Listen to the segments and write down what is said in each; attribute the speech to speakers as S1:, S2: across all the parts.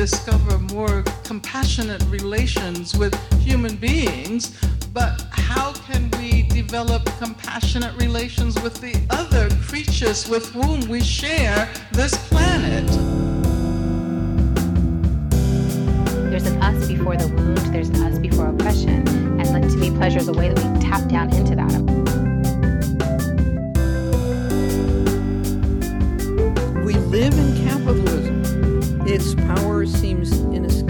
S1: discover more compassionate relations with human beings, but how can we develop compassionate relations with the other creatures with whom we share this planet?
S2: There's an us before the wound, there's an us before oppression. And like, to me, pleasure is a way that we tap down into that.
S3: Its power seems inescapable.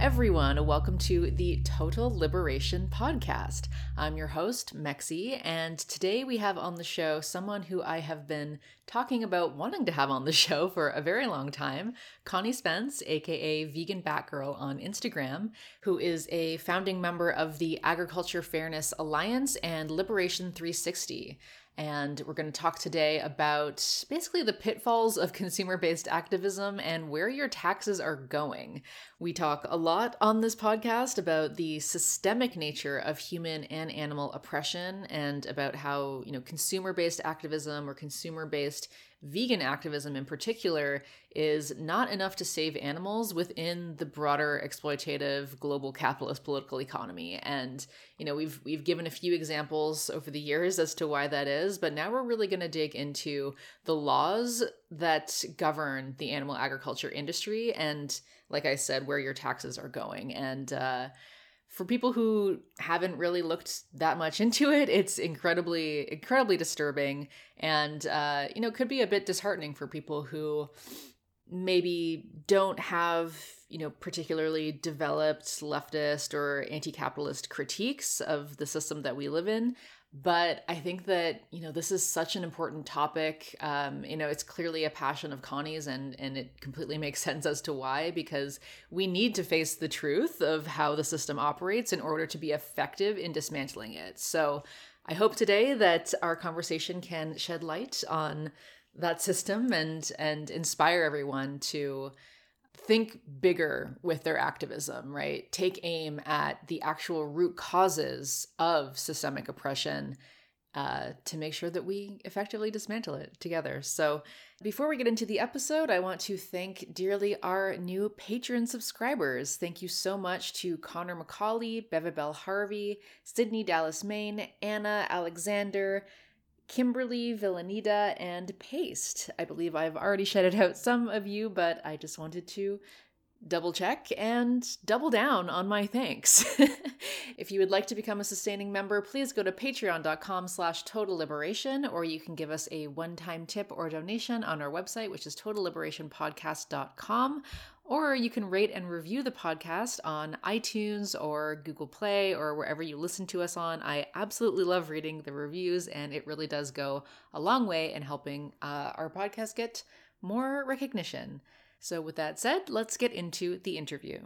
S4: Everyone. Welcome to the Total Liberation Podcast. I'm your host, Mexie, and today we have on the show someone who I have been talking about wanting to have on the show for a very long time, Connie Spence, aka Vegan Batgirl on Instagram, who is a founding member of the Agriculture Fairness Alliance and Liberation 360 and we're going to talk today about basically the pitfalls of consumer based activism and where your taxes are going. We talk a lot on this podcast about the systemic nature of human and animal oppression and about how, you know, consumer based activism or consumer based vegan activism in particular is not enough to save animals within the broader exploitative global capitalist political economy. And you know we've we've given a few examples over the years as to why that is but now we're really going to dig into the laws that govern the animal agriculture industry and like i said where your taxes are going. And uh for people who haven't really looked that much into it, it's incredibly, incredibly disturbing, and uh, you know, could be a bit disheartening for people who maybe don't have you know particularly developed leftist or anti-capitalist critiques of the system that we live in but i think that you know this is such an important topic. Um, you know it's clearly a passion of connie's and and it completely makes sense as to why because we need to face the truth of how the system operates in order to be effective in dismantling it. So i hope today that our conversation can shed light on that system and and inspire everyone to think bigger with their activism, right? Take aim at the actual root causes of systemic oppression uh, to make sure that we effectively dismantle it together. So, before we get into the episode, I want to thank dearly our new Patreon subscribers. Thank you so much to Connor McCauley, Bevabel Harvey, Sydney Dallas Main, Anna Alexander, Kimberly, Villanita, and Paste. I believe I've already shouted out some of you, but I just wanted to double check and double down on my thanks. if you would like to become a sustaining member, please go to patreon.com slash total liberation, or you can give us a one-time tip or donation on our website, which is totalliberationpodcast.com, or you can rate and review the podcast on iTunes or Google Play or wherever you listen to us on. I absolutely love reading the reviews, and it really does go a long way in helping uh, our podcast get more recognition. So, with that said, let's get into the interview.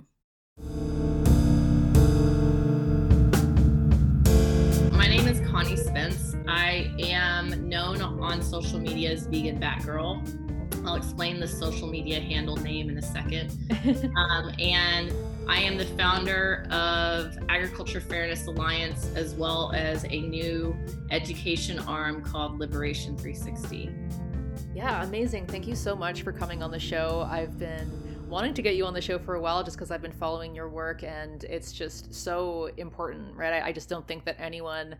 S5: My name is Connie Spence. I am known on social media as Vegan Batgirl. I'll explain the social media handle name in a second. um, and I am the founder of Agriculture Fairness Alliance, as well as a new education arm called Liberation 360.
S4: Yeah, amazing. Thank you so much for coming on the show. I've been wanting to get you on the show for a while just because I've been following your work and it's just so important, right? I, I just don't think that anyone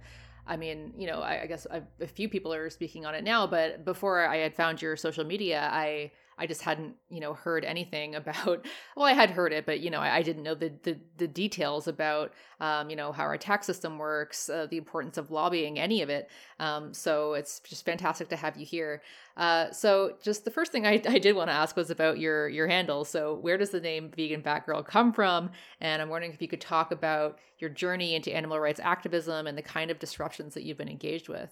S4: I mean, you know, I, I guess a, a few people are speaking on it now, but before I had found your social media, I I just hadn't, you know, heard anything about. Well, I had heard it, but you know, I, I didn't know the, the, the details about, um, you know, how our tax system works, uh, the importance of lobbying, any of it. Um, so it's just fantastic to have you here. Uh, so just the first thing I, I did want to ask was about your your handle. So where does the name Vegan Batgirl come from? And I'm wondering if you could talk about your journey into animal rights activism and the kind of disruptions that you've been engaged with.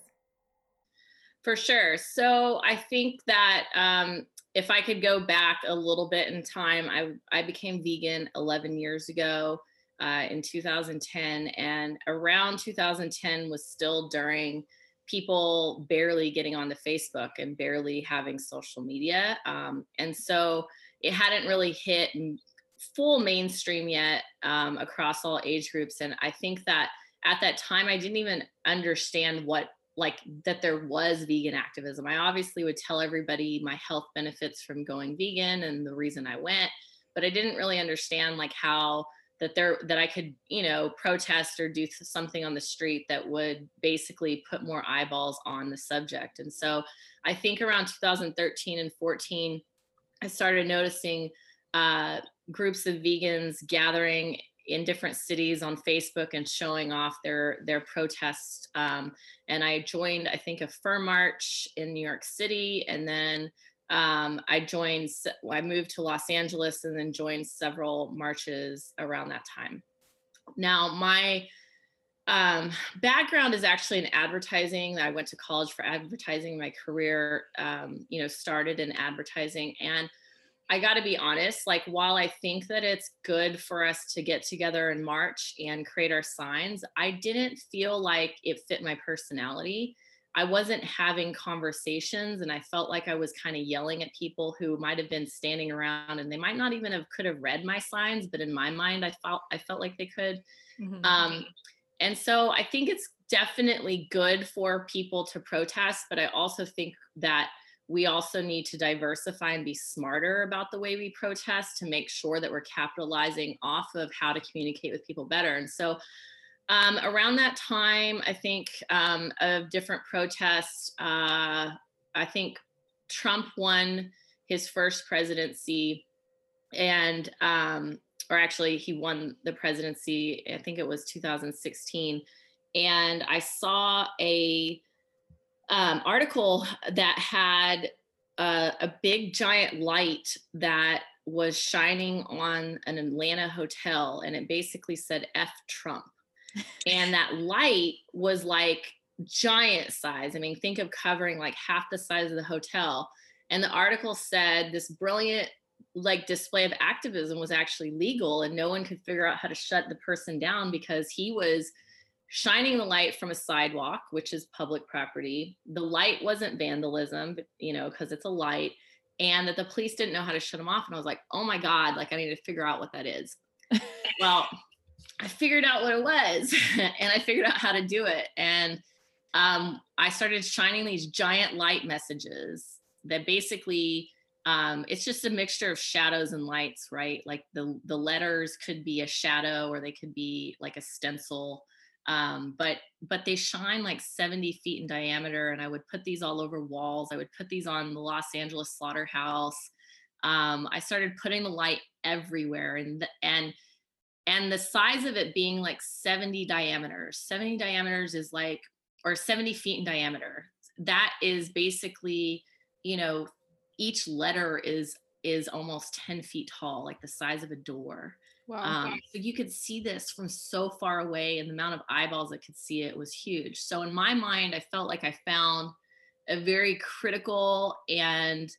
S5: For sure. So I think that um, if I could go back a little bit in time, I, I became vegan 11 years ago uh, in 2010. And around 2010 was still during people barely getting onto Facebook and barely having social media. Um, and so it hadn't really hit full mainstream yet um, across all age groups. And I think that at that time I didn't even understand what like that there was vegan activism. I obviously would tell everybody my health benefits from going vegan and the reason I went, but I didn't really understand like how that there that I could, you know, protest or do something on the street that would basically put more eyeballs on the subject. And so I think around 2013 and 14 I started noticing uh, groups of vegans gathering in different cities on Facebook and showing off their their protests. Um, and I joined, I think, a fur march in New York City, and then um, I joined. I moved to Los Angeles, and then joined several marches around that time. Now, my um, background is actually in advertising. I went to college for advertising. My career, um, you know, started in advertising, and I got to be honest, like while I think that it's good for us to get together in March and create our signs, I didn't feel like it fit my personality. I wasn't having conversations and I felt like I was kind of yelling at people who might have been standing around and they might not even have could have read my signs, but in my mind I felt I felt like they could. Mm-hmm. Um, and so I think it's definitely good for people to protest, but I also think that we also need to diversify and be smarter about the way we protest to make sure that we're capitalizing off of how to communicate with people better. And so um, around that time, I think um, of different protests, uh, I think Trump won his first presidency and um, or actually he won the presidency i think it was 2016 and i saw a um, article that had a, a big giant light that was shining on an Atlanta hotel, and it basically said "F Trump," and that light was like giant size. I mean, think of covering like half the size of the hotel. And the article said this brilliant like display of activism was actually legal and no one could figure out how to shut the person down because he was shining the light from a sidewalk, which is public property. The light wasn't vandalism, you know, because it's a light, and that the police didn't know how to shut them off. And I was like, oh my God, like I need to figure out what that is. well, I figured out what it was and I figured out how to do it. And um, I started shining these giant light messages that basically um, it's just a mixture of shadows and lights, right? Like the the letters could be a shadow or they could be like a stencil um, but but they shine like 70 feet in diameter and i would put these all over walls. I would put these on the los angeles slaughterhouse. Um, i started putting the light everywhere and the, and and the size of it being like 70 diameters. 70 diameters is like or 70 feet in diameter. That is basically you know each letter is is almost 10 feet tall like the size of a door Wow. Um, so you could see this from so far away, and the amount of eyeballs that could see it was huge. So in my mind, I felt like I found a very critical and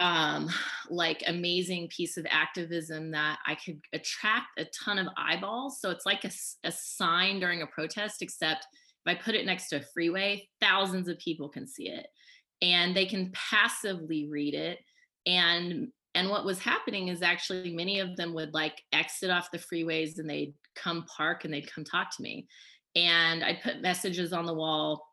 S5: um, like amazing piece of activism that I could attract a ton of eyeballs. So it's like a, a sign during a protest, except if I put it next to a freeway, thousands of people can see it and they can passively read it and and what was happening is actually many of them would like exit off the freeways and they'd come park and they'd come talk to me. And i'd put messages on the wall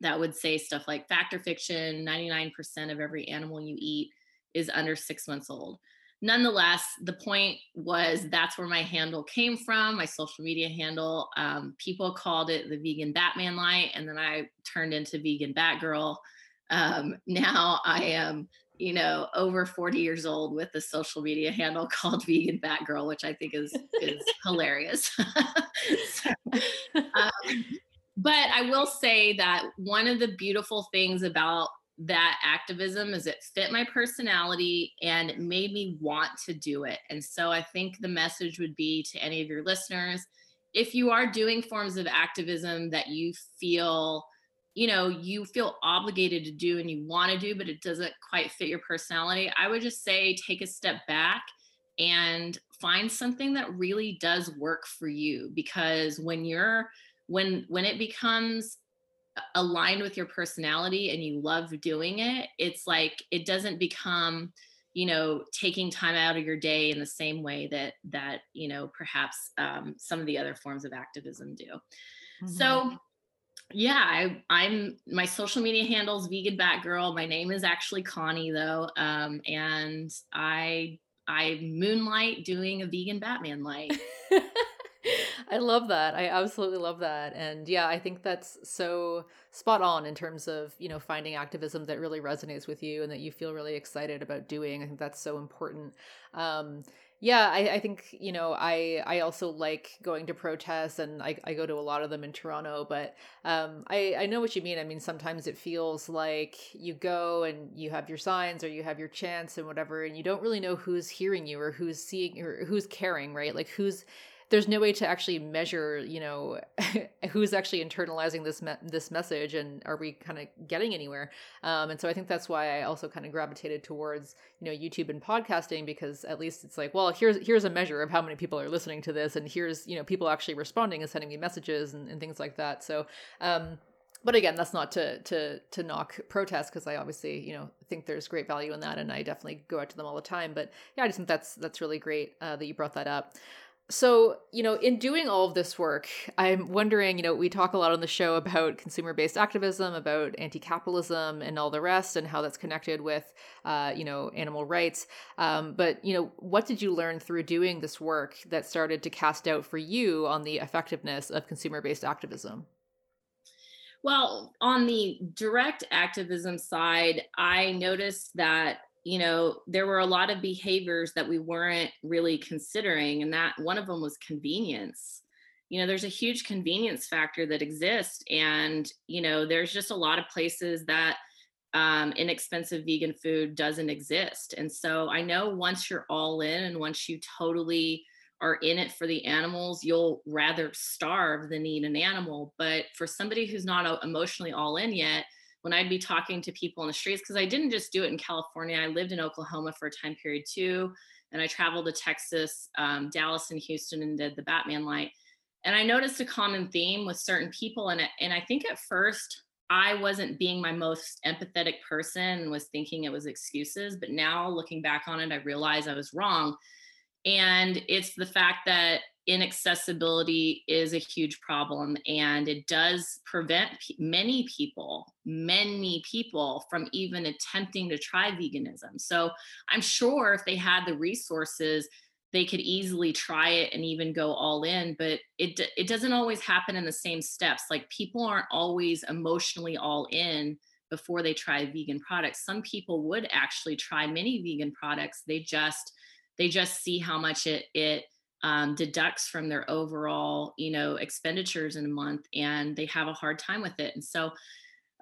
S5: that would say stuff like fact or fiction 99% of every animal you eat is under six months old. Nonetheless the point was that's where my handle came from my social media handle. Um, people called it the vegan batman light and then i turned into vegan batgirl. Um, now i am you know, over 40 years old with a social media handle called Vegan Batgirl, which I think is is hilarious. so, um, but I will say that one of the beautiful things about that activism is it fit my personality and it made me want to do it. And so I think the message would be to any of your listeners if you are doing forms of activism that you feel you know you feel obligated to do and you want to do but it doesn't quite fit your personality i would just say take a step back and find something that really does work for you because when you're when when it becomes aligned with your personality and you love doing it it's like it doesn't become you know taking time out of your day in the same way that that you know perhaps um, some of the other forms of activism do mm-hmm. so yeah I, i'm my social media handles vegan batgirl my name is actually connie though um, and i i moonlight doing a vegan batman light
S4: I love that. I absolutely love that. And yeah, I think that's so spot on in terms of, you know, finding activism that really resonates with you and that you feel really excited about doing. I think that's so important. Um, yeah, I, I think, you know, I I also like going to protests and I, I go to a lot of them in Toronto, but um, I, I know what you mean. I mean, sometimes it feels like you go and you have your signs or you have your chants and whatever, and you don't really know who's hearing you or who's seeing or who's caring, right? Like who's there's no way to actually measure, you know, who's actually internalizing this me- this message, and are we kind of getting anywhere? Um, and so I think that's why I also kind of gravitated towards, you know, YouTube and podcasting because at least it's like, well, here's here's a measure of how many people are listening to this, and here's you know people actually responding and sending me messages and, and things like that. So. Um, but again, that's not to to to knock protests because I obviously you know think there's great value in that, and I definitely go out to them all the time. But yeah, I just think that's that's really great uh, that you brought that up so you know in doing all of this work i'm wondering you know we talk a lot on the show about consumer based activism about anti-capitalism and all the rest and how that's connected with uh, you know animal rights. Um, but you know what did you learn through doing this work that started to cast doubt for you on the effectiveness of consumer based activism?
S5: Well, on the direct activism side, I noticed that you know, there were a lot of behaviors that we weren't really considering. And that one of them was convenience. You know, there's a huge convenience factor that exists. And, you know, there's just a lot of places that um, inexpensive vegan food doesn't exist. And so I know once you're all in and once you totally are in it for the animals, you'll rather starve than eat an animal. But for somebody who's not emotionally all in yet, when I'd be talking to people in the streets, because I didn't just do it in California, I lived in Oklahoma for a time period too. And I traveled to Texas, um, Dallas, and Houston and did the Batman light. And I noticed a common theme with certain people. And, and I think at first I wasn't being my most empathetic person and was thinking it was excuses. But now looking back on it, I realize I was wrong. And it's the fact that inaccessibility is a huge problem and it does prevent many people many people from even attempting to try veganism. So i'm sure if they had the resources they could easily try it and even go all in but it it doesn't always happen in the same steps. Like people aren't always emotionally all in before they try vegan products. Some people would actually try many vegan products. They just they just see how much it it um, deducts from their overall you know expenditures in a month and they have a hard time with it. And so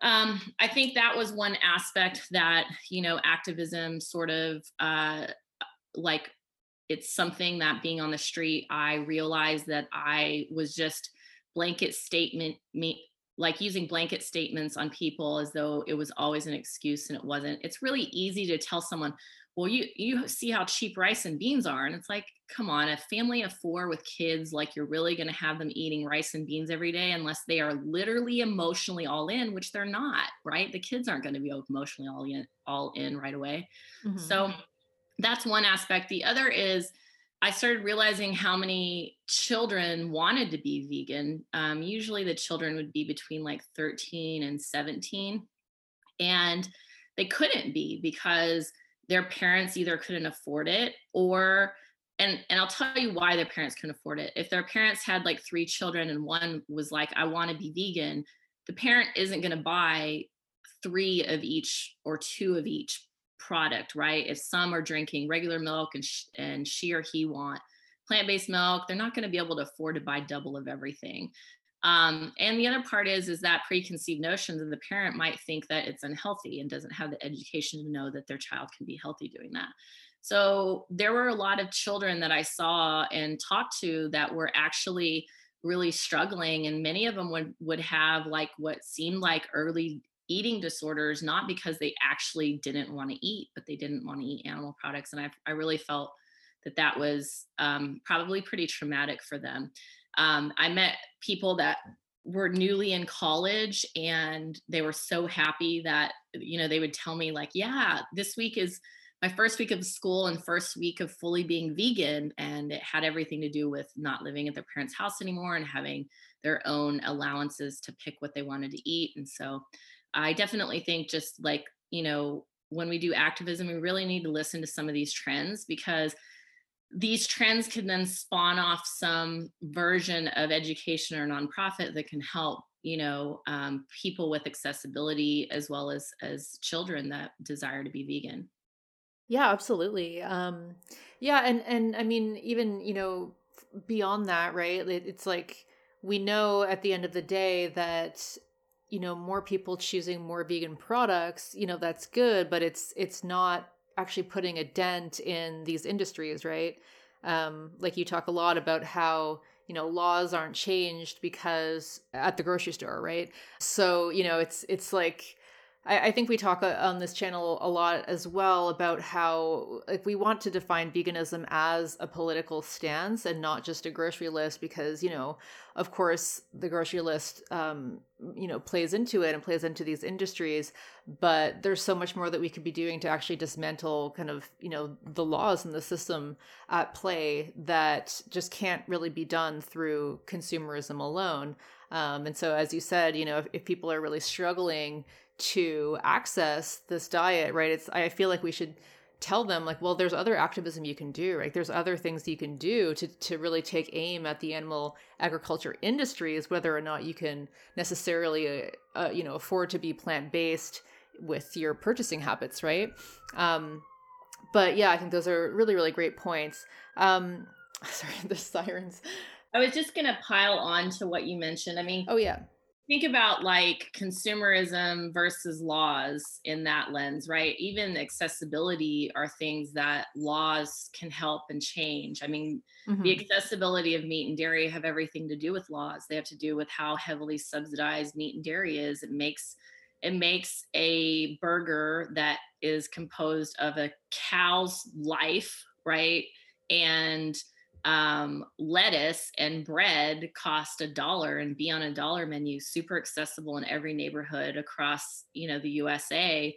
S5: um, i think that was one aspect that you know activism sort of uh, like it's something that being on the street i realized that i was just blanket statement me like using blanket statements on people as though it was always an excuse and it wasn't. It's really easy to tell someone well you you see how cheap rice and beans are and it's like come on a family of four with kids like you're really going to have them eating rice and beans every day unless they are literally emotionally all in which they're not right the kids aren't going to be emotionally all in all in right away mm-hmm. so that's one aspect the other is I started realizing how many children wanted to be vegan. Um, usually, the children would be between like 13 and 17, and they couldn't be because their parents either couldn't afford it or and and I'll tell you why their parents couldn't afford it. If their parents had like three children and one was like I want to be vegan, the parent isn't going to buy three of each or two of each product, right? If some are drinking regular milk and sh- and she or he want plant-based milk, they're not going to be able to afford to buy double of everything. Um, and the other part is is that preconceived notions of the parent might think that it's unhealthy and doesn't have the education to know that their child can be healthy doing that. So there were a lot of children that I saw and talked to that were actually really struggling, and many of them would would have like what seemed like early eating disorders, not because they actually didn't want to eat, but they didn't want to eat animal products. And I I really felt that that was um, probably pretty traumatic for them. Um, I met people that were newly in college and they were so happy that you know they would tell me like yeah this week is my first week of school and first week of fully being vegan and it had everything to do with not living at their parents house anymore and having their own allowances to pick what they wanted to eat. And so i definitely think just like you know when we do activism we really need to listen to some of these trends because these trends can then spawn off some version of education or nonprofit that can help you know um, people with accessibility as well as as children that desire to be vegan
S4: yeah, absolutely. Um, yeah, and and I mean, even you know, beyond that, right? It's like we know at the end of the day that you know more people choosing more vegan products. You know, that's good, but it's it's not actually putting a dent in these industries, right? Um, like you talk a lot about how you know laws aren't changed because at the grocery store, right? So you know, it's it's like I, I think we talk uh, on this channel a lot as well about how like we want to define veganism as a political stance and not just a grocery list because you know of course the grocery list um, you know plays into it and plays into these industries but there's so much more that we could be doing to actually dismantle kind of you know the laws and the system at play that just can't really be done through consumerism alone. Um, and so as you said you know if, if people are really struggling to access this diet, right? It's I feel like we should tell them like, well, there's other activism you can do, right? There's other things you can do to to really take aim at the animal agriculture industries, whether or not you can necessarily, uh, uh, you know, afford to be plant based with your purchasing habits, right? Um, but yeah, I think those are really really great points. Um, sorry, the sirens.
S5: I was just gonna pile on to what you mentioned. I mean,
S4: oh yeah,
S5: think about like consumerism versus laws in that lens, right? Even accessibility are things that laws can help and change. I mean, mm-hmm. the accessibility of meat and dairy have everything to do with laws. They have to do with how heavily subsidized meat and dairy is. It makes it makes a burger that is composed of a cow's life, right? And um, lettuce and bread cost a dollar and be on a dollar menu, super accessible in every neighborhood across, you know, the USA.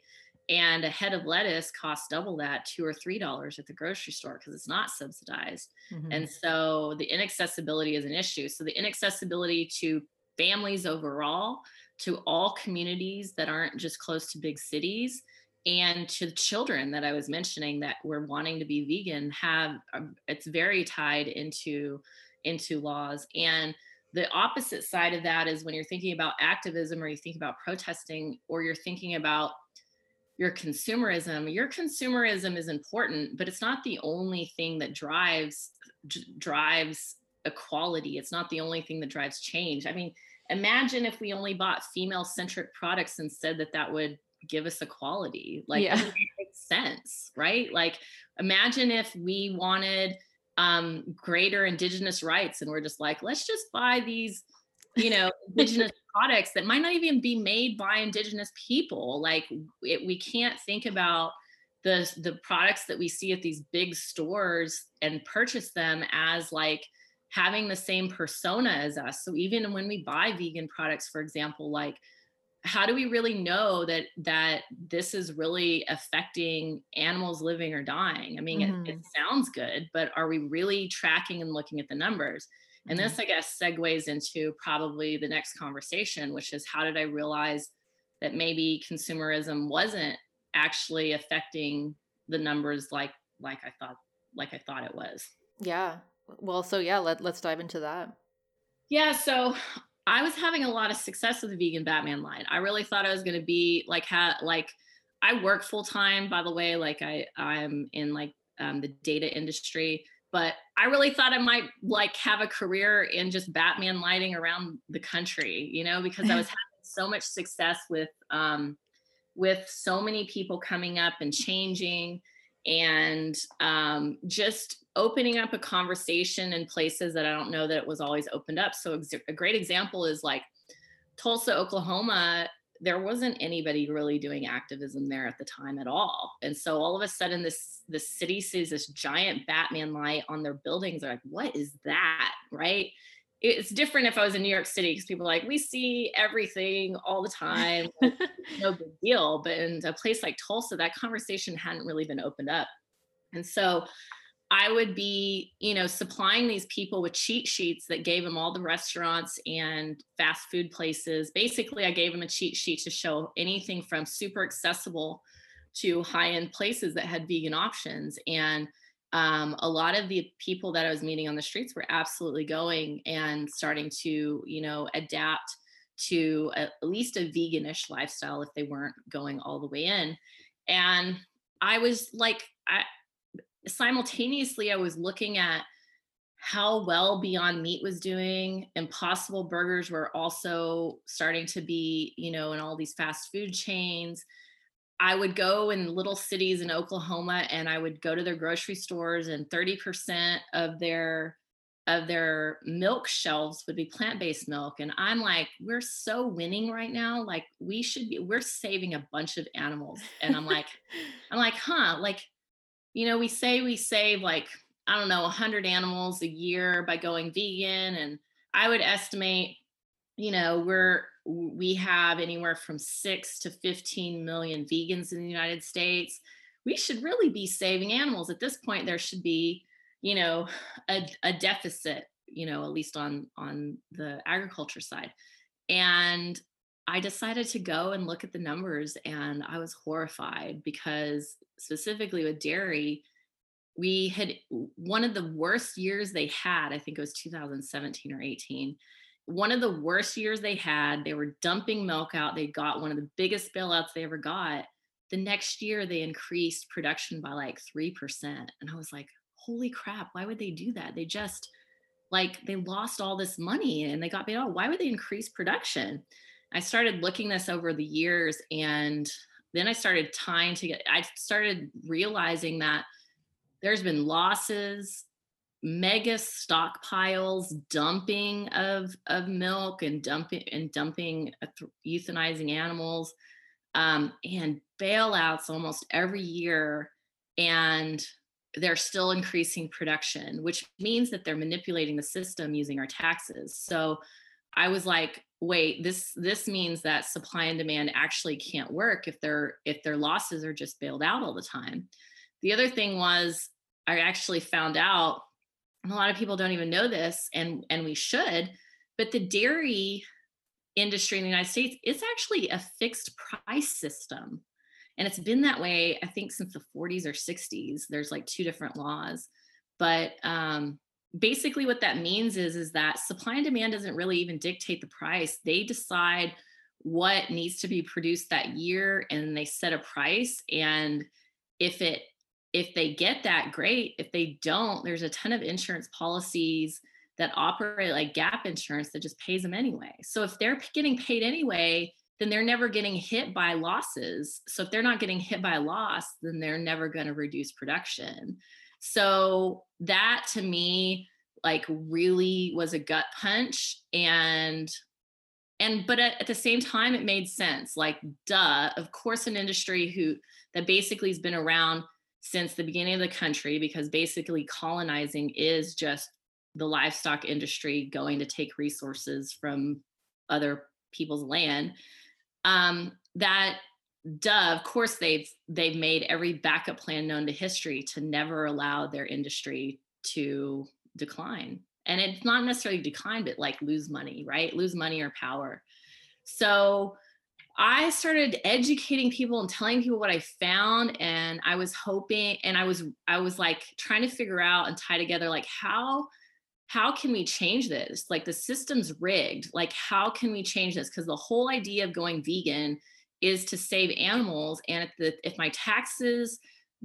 S5: And a head of lettuce costs double that, two or three dollars at the grocery store because it's not subsidized. Mm-hmm. And so the inaccessibility is an issue. So the inaccessibility to families overall, to all communities that aren't just close to big cities, and to children that I was mentioning that were wanting to be vegan have um, it's very tied into into laws. And the opposite side of that is when you're thinking about activism or you think about protesting or you're thinking about your consumerism your consumerism is important but it's not the only thing that drives drives equality. It's not the only thing that drives change. I mean imagine if we only bought female centric products and said that that would give us equality like yeah. it makes sense right? Like imagine if we wanted um greater indigenous rights and we're just like let's just buy these you know indigenous products that might not even be made by indigenous people. Like it, we can't think about the the products that we see at these big stores and purchase them as like having the same persona as us. So even when we buy vegan products for example like how do we really know that that this is really affecting animals living or dying i mean mm-hmm. it, it, mm-hmm. sounds good but are we really tracking and looking at the numbers and mm-hmm. this i guess segues into probably the next conversation which is how did i realize that maybe consumerism wasn't actually affecting the numbers like like i thought like i thought it was
S4: yeah well so yeah let, let's dive into that
S5: yeah so I was having a lot of success with the vegan Batman line. I really thought I was going to be like, ha- like I work full time, by the way, like I, I'm in like um, the data industry, but I really thought I might like have a career in just Batman lighting around the country, you know, because I was having so much success with, um, with so many people coming up and changing and um, just opening up a conversation in places that I don't know that it was always opened up. So a great example is like Tulsa, Oklahoma. There wasn't anybody really doing activism there at the time at all. And so all of a sudden this the city sees this giant Batman light on their buildings. They're like, what is that? Right. It's different if I was in New York City because people are like, we see everything all the time, no big deal. But in a place like Tulsa, that conversation hadn't really been opened up. And so I would be, you know, supplying these people with cheat sheets that gave them all the restaurants and fast food places. Basically, I gave them a cheat sheet to show anything from super accessible to high end places that had vegan options. And um, a lot of the people that I was meeting on the streets were absolutely going and starting to, you know, adapt to at least a veganish lifestyle if they weren't going all the way in. And I was like, I simultaneously, I was looking at how well Beyond Meat was doing. Impossible Burgers were also starting to be, you know, in all these fast food chains. I would go in little cities in Oklahoma and I would go to their grocery stores and 30% of their of their milk shelves would be plant-based milk. And I'm like we're so winning right now. Like we should be we're saving a bunch of animals. And I'm like I'm like huh like you know we say we save like I don't know 100 animals a year by going vegan. And I would estimate you know we're we have anywhere from 6 to 15 million vegans in the United States. We should really be saving animals. At this point there should be you know a, a deficit you know at least on on the agriculture side. And i decided to go and look at the numbers and i was horrified because specifically with dairy we had one of the worst years they had i think it was 2017 or 18 one of the worst years they had. They were dumping milk out. They got one of the biggest bailouts they ever got. The next year, they increased production by like 3%. And I was like, holy crap, why would they do that? They just like they lost all this money and they got paid out. Why would they increase production? I started looking this over the years and then I started tying to get, I started realizing that there's been losses mega stockpiles dumping of of milk and dumping and dumping uh, euthanizing animals um, and bailouts almost every year and they're still increasing production which means that they're manipulating the system using our taxes. So i was like wait this this means that supply and demand actually can't work if their if their losses are just bailed out all the time. The other thing was i actually found out a lot of people don't even know this and and we should but the dairy industry in the united states is actually a fixed price system. And it's been that way i think since the 40s or 60s there's like two different laws. But um, basically what that means is is that supply and demand doesn't really even dictate the price. They decide what needs to be produced that year and they set a price. And if it if they get that, great. If they don't, there's a ton of insurance policies that operate like gap insurance that just pays them anyway. So if they're getting paid anyway, then they're never getting hit by losses. So if they're not getting hit by loss, then they're never going to reduce production. So that to me like really was a gut punch and and but at, at the same time it made sense like duh of course an industry who that basically has been around since the beginning of the country because basically colonizing is just the livestock industry going to take resources from other people's land. Um, that duh of course they've they've made every backup plan known to history to never allow their industry to decline. And it's not necessarily decline but like lose money right? Lose money or power. So I started educating people and telling people what I found and I was hoping and I was I was like trying to figure out and tie together like how how can we change this? Like the system's rigged. Like how can we change this? Cuz the whole idea of going vegan is to save animals and if the if my taxes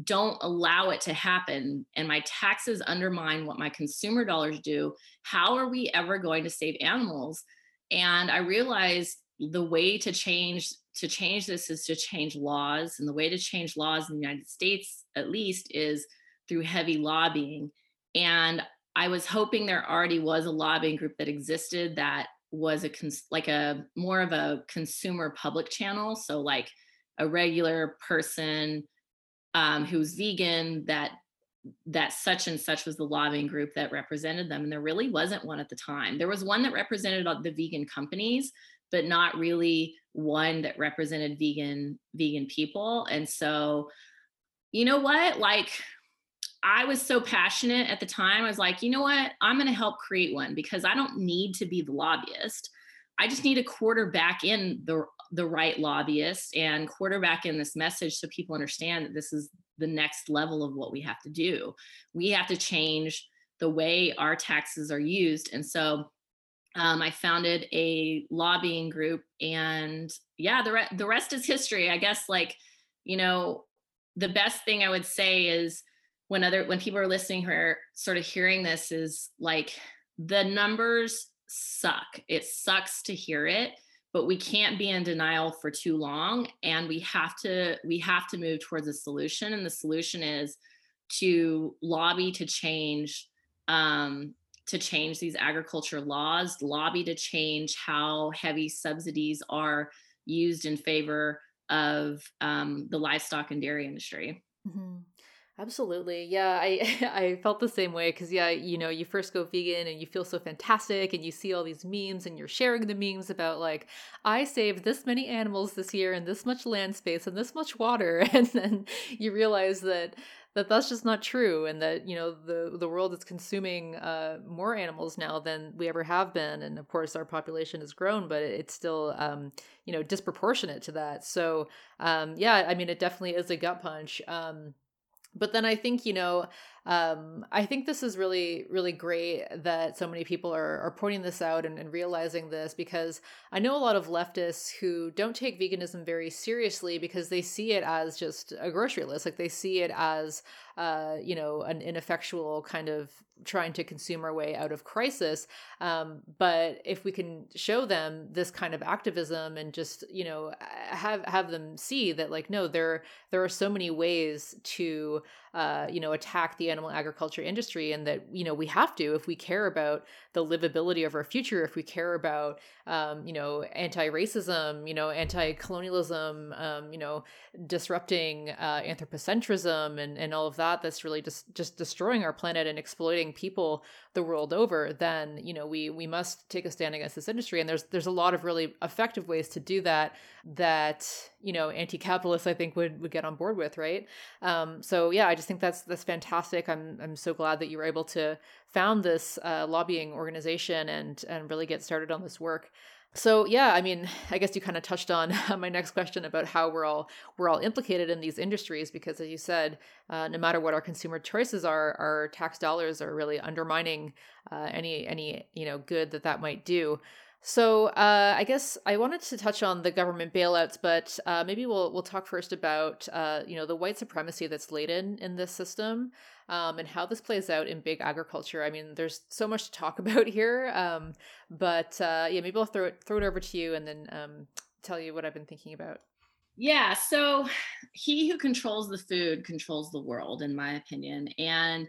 S5: don't allow it to happen and my taxes undermine what my consumer dollars do, how are we ever going to save animals? And I realized the way to change to change this is to change laws and the way to change laws in the united states at least is through heavy lobbying. And i was hoping there already was a lobbying group that existed that was a cons- like a more of a consumer public channel so like a regular person um, who's vegan that that such and such was the lobbying group that represented them and there really wasn't one at the time. There was one that represented the vegan companies but not really one that represented vegan vegan people and so you know what? Like i was so passionate at the time i was like you know what? I'm going to help create one because i don't need to be the lobbyist. I just need to quarterback in the the right lobbyist and quarterback in this message so people understand that this is the next level of what we have to do. We have to change the way our taxes are used and so um, I founded a lobbying group, and yeah, the re- the rest is history. I guess like you know, the best thing I would say is when other when people are listening here, sort of hearing this is like the numbers suck. It sucks to hear it, but we can't be in denial for too long, and we have to we have to move towards a solution. And the solution is to lobby to change um, to change these agriculture laws, lobby to change how heavy subsidies are used in favor of um, the livestock and dairy industry.
S4: Mm-hmm. Absolutely. Yeah, I I felt the same way cuz yeah, you know, you first go vegan and you feel so fantastic and you see all these memes and you're sharing the memes about like I saved this many animals this year and this much land space and this much water and then you realize that that that's just not true and that you know the the world is consuming uh, more animals now than we ever have been and of course our population has grown but it's still um, you know disproportionate to that. So um, yeah i mean it definitely is a gut punch um, but then i think you know um, I think this is really, really great that so many people are, are pointing this out and, and, realizing this because I know a lot of leftists who don't take veganism very seriously because they see it as just a grocery list. Like they see it as, uh, you know, an ineffectual kind of trying to consume our way out of crisis. Um, but if we can show them this kind of activism and just, you know, have have them see that like, no, there there are so many ways to, uh, you know, attack the animal agriculture industry and that you know we have to if we care about the livability of our future if we care about um, you know anti-racism you know anti-colonialism um, you know disrupting uh, anthropocentrism and, and all of that that's really just just destroying our planet and exploiting people the world over then you know we we must take a stand against this industry. And there's there's a lot of really effective ways to do that that you know anti-capitalists i think would would get on board with right? Um, so yeah i just think that's that's fantastic. I'm i'm so glad that you were able to found this uh, lobbying organization and and really get started on this work so yeah, I mean, I guess you kind of touched on my next question about how we're all we're all implicated in these industries because, as you said, uh, no matter what our consumer choices are, our tax dollars are really undermining uh, any any you know good that that might do. So uh, I guess I wanted to touch on the government bailouts, but uh, maybe we'll we'll talk first about uh, you know the white supremacy that's laden in this system um, and how this plays out in big agriculture. I mean, there's so much to talk about here, um, but uh, yeah, maybe I'll throw it throw it over to you and then um, tell you what I've been thinking about.
S5: Yeah, so he who controls the food controls the world, in my opinion, and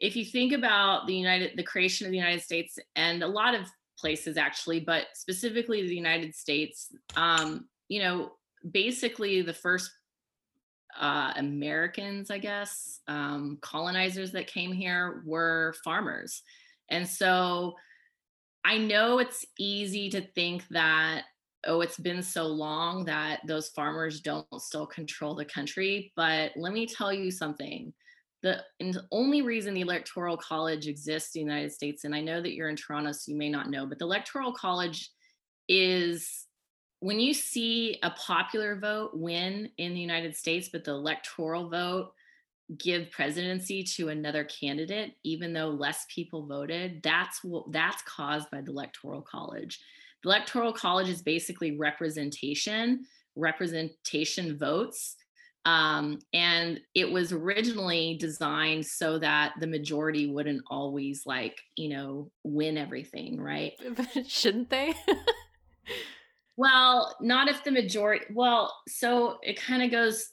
S5: if you think about the United, the creation of the United States, and a lot of places actually, but specifically the United States, um, you know, basically the first uh, Americans, I guess, um, colonizers that came here were farmers. And so I know it's easy to think that, oh, it's been so long that those farmers don't still control the country. But let me tell you something the, the only reason the electoral college exists in the united states and i know that you're in toronto so you may not know but the electoral college is when you see a popular vote win in the united states but the electoral vote give presidency to another candidate even though less people voted that's what that's caused by the electoral college the electoral college is basically representation representation votes um, and it was originally designed so that the majority wouldn't always like, you know, win everything, right?
S4: But shouldn't they?
S5: well, not if the majority, well, so it kind of goes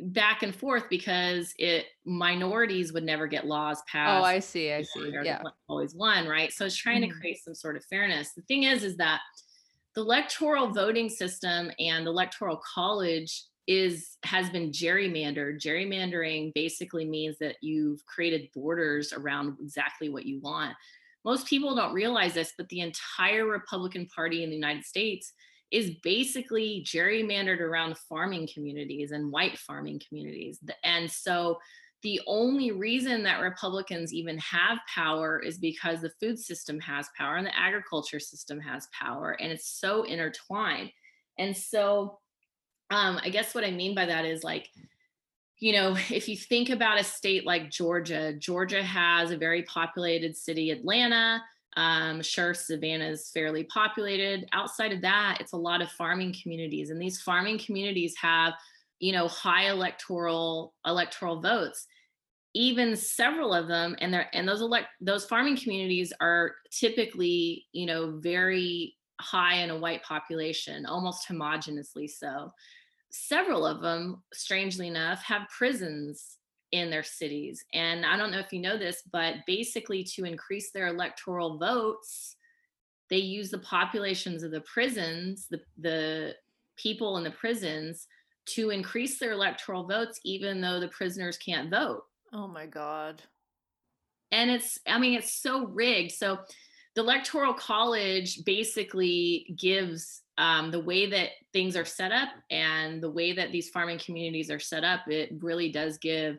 S5: back and forth because it minorities would never get laws passed.
S4: Oh, I see. I see. Yeah.
S5: Always won, right? So it's trying mm-hmm. to create some sort of fairness. The thing is, is that the electoral voting system and electoral college is has been gerrymandered. Gerrymandering basically means that you've created borders around exactly what you want. Most people don't realize this, but the entire Republican Party in the United States is basically gerrymandered around farming communities and white farming communities. And so the only reason that Republicans even have power is because the food system has power and the agriculture system has power, and it's so intertwined. And so um, I guess what I mean by that is like, you know, if you think about a state like Georgia, Georgia has a very populated city, Atlanta. Um, sure, Savannah is fairly populated. Outside of that, it's a lot of farming communities, and these farming communities have, you know, high electoral electoral votes. Even several of them, and they and those elect those farming communities are typically, you know, very high in a white population, almost homogeneously so several of them, strangely enough, have prisons in their cities. And I don't know if you know this, but basically, to increase their electoral votes, they use the populations of the prisons, the, the people in the prisons, to increase their electoral votes, even though the prisoners can't vote.
S4: Oh my God.
S5: And it's, I mean, it's so rigged. So the Electoral College basically gives um, the way that things are set up and the way that these farming communities are set up, it really does give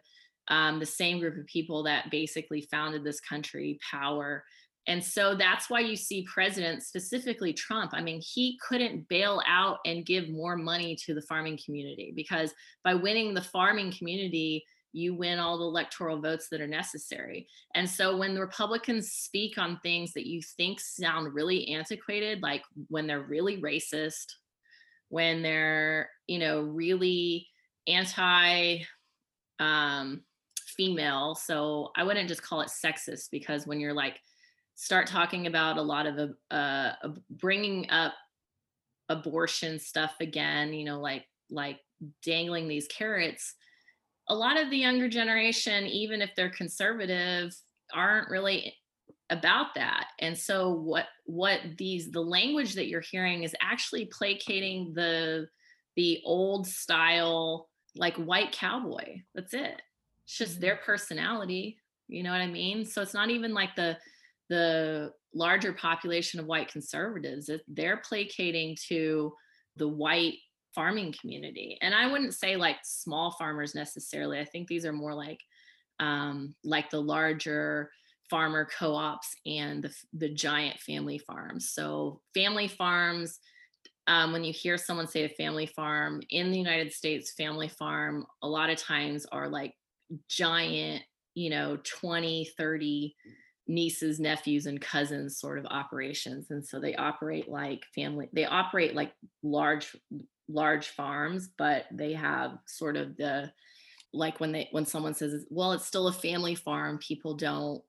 S5: um, the same group of people that basically founded this country power. And so that's why you see presidents, specifically Trump. I mean, he couldn't bail out and give more money to the farming community because by winning the farming community, you win all the electoral votes that are necessary. And so when the Republicans speak on things that you think sound really antiquated, like when they're really racist, when they're, you know, really anti um, female. So I wouldn't just call it sexist because when you're like, start talking about a lot of uh, bringing up abortion stuff again, you know, like, like dangling these carrots a lot of the younger generation, even if they're conservative, aren't really about that and so what what these the language that you're hearing is actually placating the the old style like white cowboy that's it it's just mm-hmm. their personality you know what i mean so it's not even like the the larger population of white conservatives they're placating to the white farming community and i wouldn't say like small farmers necessarily i think these are more like um, like the larger farmer co-ops and the, the giant family farms so family farms um, when you hear someone say a family farm in the united states family farm a lot of times are like giant you know 20 30 nieces nephews and cousins sort of operations and so they operate like family they operate like large large farms, but they have sort of the like when they when someone says, well, it's still a family farm, people don't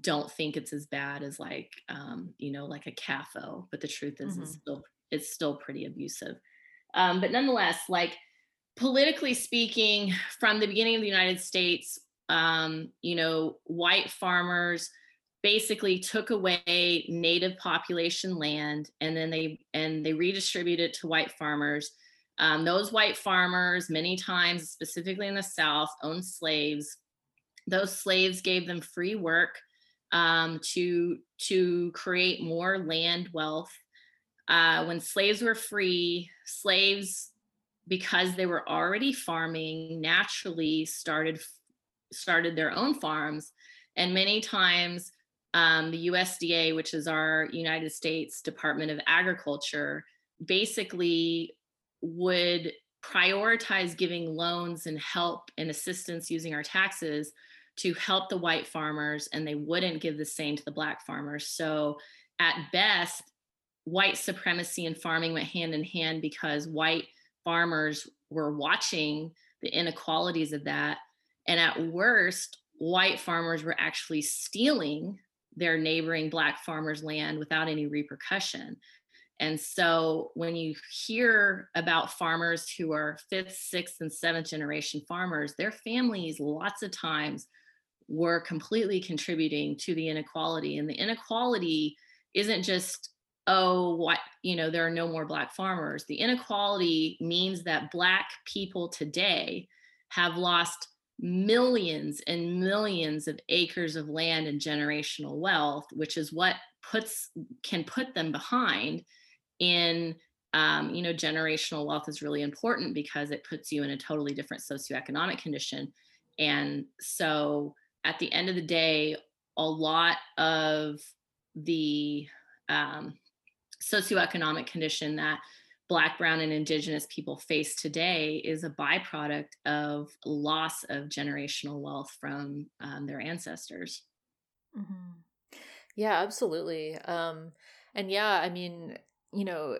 S5: don't think it's as bad as like um, you know, like a CAFO. But the truth is mm-hmm. it's still it's still pretty abusive. Um, but nonetheless, like politically speaking, from the beginning of the United States, um, you know, white farmers basically took away native population land and then they and they redistributed it to white farmers um, those white farmers, many times, specifically in the South, owned slaves. Those slaves gave them free work um, to to create more land wealth. Uh, when slaves were free, slaves, because they were already farming, naturally started started their own farms, and many times um, the USDA, which is our United States Department of Agriculture, basically would prioritize giving loans and help and assistance using our taxes to help the white farmers and they wouldn't give the same to the black farmers. So at best white supremacy and farming went hand in hand because white farmers were watching the inequalities of that and at worst white farmers were actually stealing their neighboring black farmers land without any repercussion and so when you hear about farmers who are fifth, sixth, and seventh generation farmers, their families lots of times were completely contributing to the inequality. And the inequality isn't just oh, what, you know, there are no more Black farmers. The inequality means that Black people today have lost millions and millions of acres of land and generational wealth, which is what puts can put them behind in um, you know generational wealth is really important because it puts you in a totally different socioeconomic condition and so at the end of the day a lot of the um, socioeconomic condition that Black, Brown, and Indigenous people face today is a byproduct of loss of generational wealth from um, their ancestors.
S4: Mm-hmm. Yeah, absolutely. Um, and yeah, I mean, you know,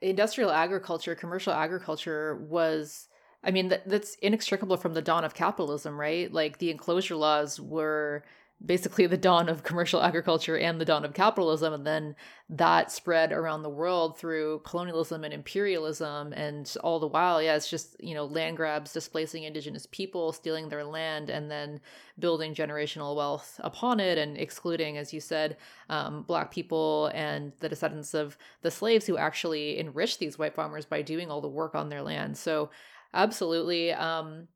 S4: industrial agriculture, commercial agriculture was. I mean, that, that's inextricable from the dawn of capitalism, right? Like the enclosure laws were basically the dawn of commercial agriculture and the dawn of capitalism and then that spread around the world through colonialism and imperialism and all the while yeah it's just you know land grabs displacing indigenous people stealing their land and then building generational wealth upon it and excluding as you said um, black people and the descendants of the slaves who actually enriched these white farmers by doing all the work on their land. So absolutely um,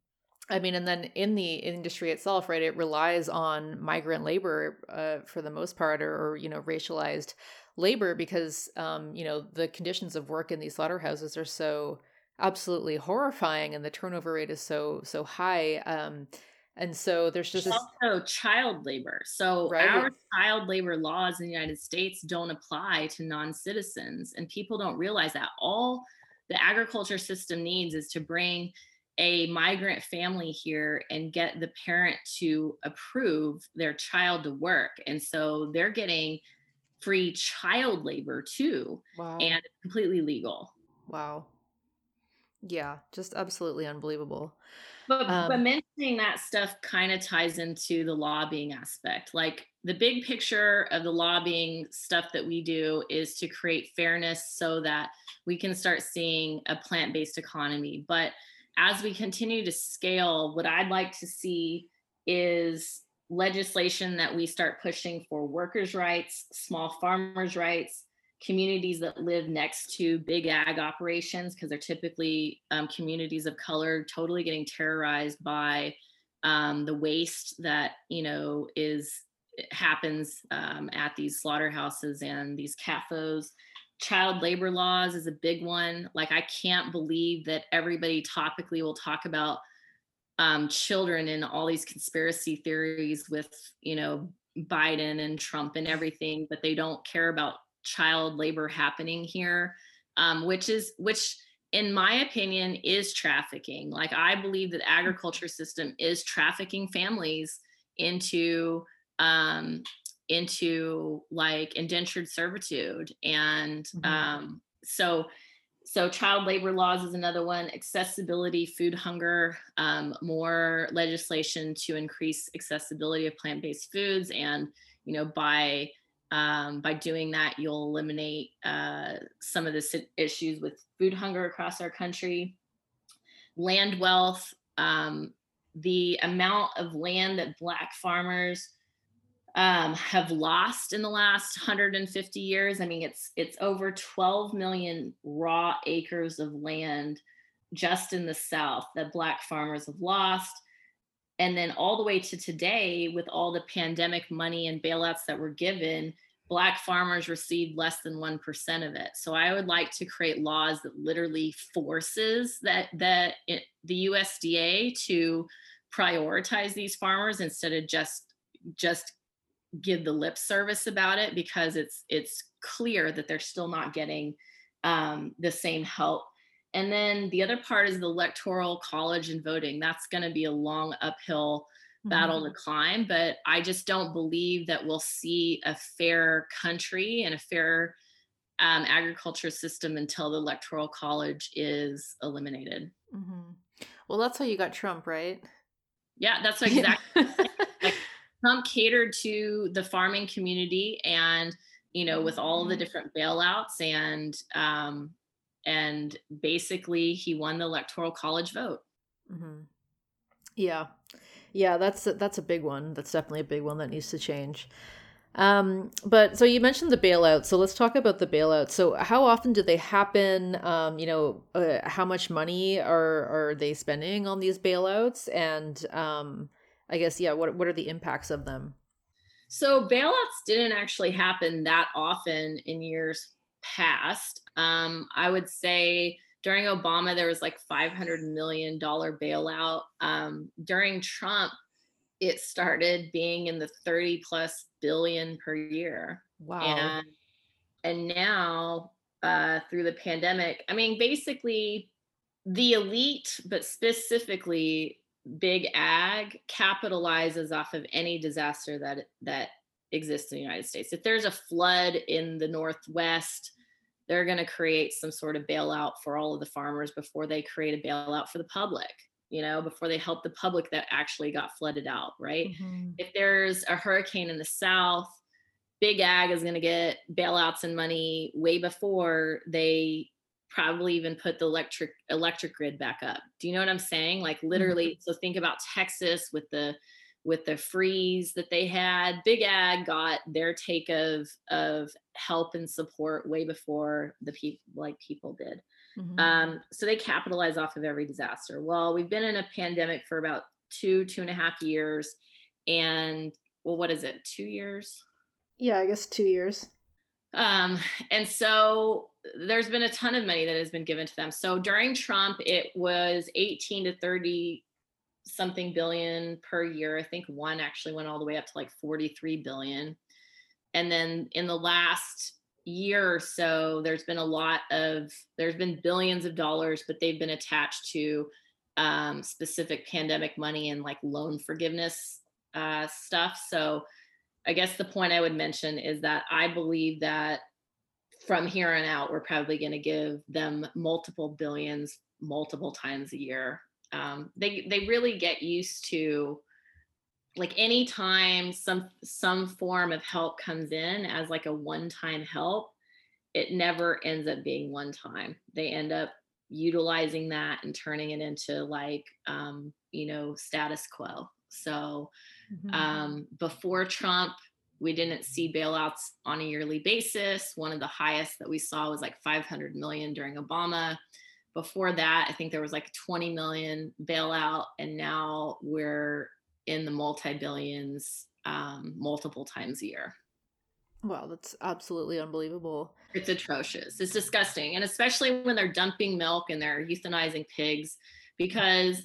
S4: I mean, and then in the industry itself, right, it relies on migrant labor uh, for the most part, or, or, you know, racialized labor because, um, you know, the conditions of work in these slaughterhouses are so absolutely horrifying, and the turnover rate is so so high. Um, and so there's just
S5: also child labor. So right? our child labor laws in the United States don't apply to non-citizens, and people don't realize that all the agriculture system needs is to bring a migrant family here and get the parent to approve their child to work. And so they're getting free child labor too. Wow. And completely legal.
S4: Wow. Yeah, just absolutely unbelievable.
S5: But, um, but mentioning that stuff kind of ties into the lobbying aspect. Like the big picture of the lobbying stuff that we do is to create fairness so that we can start seeing a plant based economy. But as we continue to scale, what I'd like to see is legislation that we start pushing for workers' rights, small farmers' rights, communities that live next to big ag operations, because they're typically um, communities of color totally getting terrorized by um, the waste that you know is happens um, at these slaughterhouses and these CAFOs child labor laws is a big one. Like, I can't believe that everybody topically will talk about um, children and all these conspiracy theories with, you know, Biden and Trump and everything, but they don't care about child labor happening here, um, which is, which, in my opinion, is trafficking. Like, I believe that agriculture system is trafficking families into um, into like indentured servitude and mm-hmm. um, so so child labor laws is another one accessibility food hunger um, more legislation to increase accessibility of plant-based foods and you know by um, by doing that you'll eliminate uh, some of the issues with food hunger across our country land wealth um, the amount of land that black farmers um, have lost in the last 150 years. I mean, it's it's over 12 million raw acres of land just in the South that Black farmers have lost. And then all the way to today, with all the pandemic money and bailouts that were given, Black farmers received less than 1% of it. So I would like to create laws that literally forces that, that it, the USDA to prioritize these farmers instead of just just give the lip service about it because it's it's clear that they're still not getting um, the same help. And then the other part is the electoral college and voting. That's going to be a long uphill battle mm-hmm. to climb, but I just don't believe that we'll see a fair country and a fair um, agriculture system until the electoral college is eliminated.
S4: Mm-hmm. Well, that's how you got Trump, right?
S5: Yeah, that's exactly. Trump catered to the farming community and you know with all the mm-hmm. different bailouts and um and basically he won the electoral college vote
S4: mm-hmm. yeah yeah that's a, that's a big one that's definitely a big one that needs to change Um, but so you mentioned the bailout. So let's talk about the bailout. So how often do they happen? Um, you know, uh, how much money are are they spending on these bailouts? And um, I guess yeah, what what are the impacts of them?
S5: So bailouts didn't actually happen that often in years past. Um, I would say during Obama there was like 500 million dollar bailout. Um, during Trump, it started being in the 30 plus billion per year.
S4: Wow.
S5: And and now uh, through the pandemic, I mean, basically the elite, but specifically big ag capitalizes off of any disaster that that exists in the United States. If there's a flood in the Northwest, they're going to create some sort of bailout for all of the farmers before they create a bailout for the public you know, before they help the public that actually got flooded out, right? Mm-hmm. If there's a hurricane in the south, Big Ag is going to get bailouts and money way before they probably even put the electric electric grid back up. Do you know what I'm saying? Like literally, mm-hmm. so think about Texas with the with the freeze that they had. Big Ag got their take of of help and support way before the people like people did. Mm-hmm. Um, so they capitalize off of every disaster. Well, we've been in a pandemic for about two, two and a half years. And well, what is it? Two years?
S4: Yeah, I guess two years.
S5: Um, and so there's been a ton of money that has been given to them. So during Trump, it was 18 to 30 something billion per year. I think one actually went all the way up to like 43 billion. And then in the last year or so, there's been a lot of, there's been billions of dollars, but they've been attached to um, specific pandemic money and like loan forgiveness uh, stuff. So I guess the point I would mention is that I believe that from here on out, we're probably going to give them multiple billions multiple times a year. Um, they they really get used to like anytime some some form of help comes in as like a one-time help it never ends up being one time they end up utilizing that and turning it into like um, you know status quo so mm-hmm. um, before trump we didn't see bailouts on a yearly basis one of the highest that we saw was like 500 million during obama before that i think there was like 20 million bailout and now we're in the multi billions um, multiple times a year.
S4: Wow, that's absolutely unbelievable.
S5: It's atrocious. It's disgusting. And especially when they're dumping milk and they're euthanizing pigs because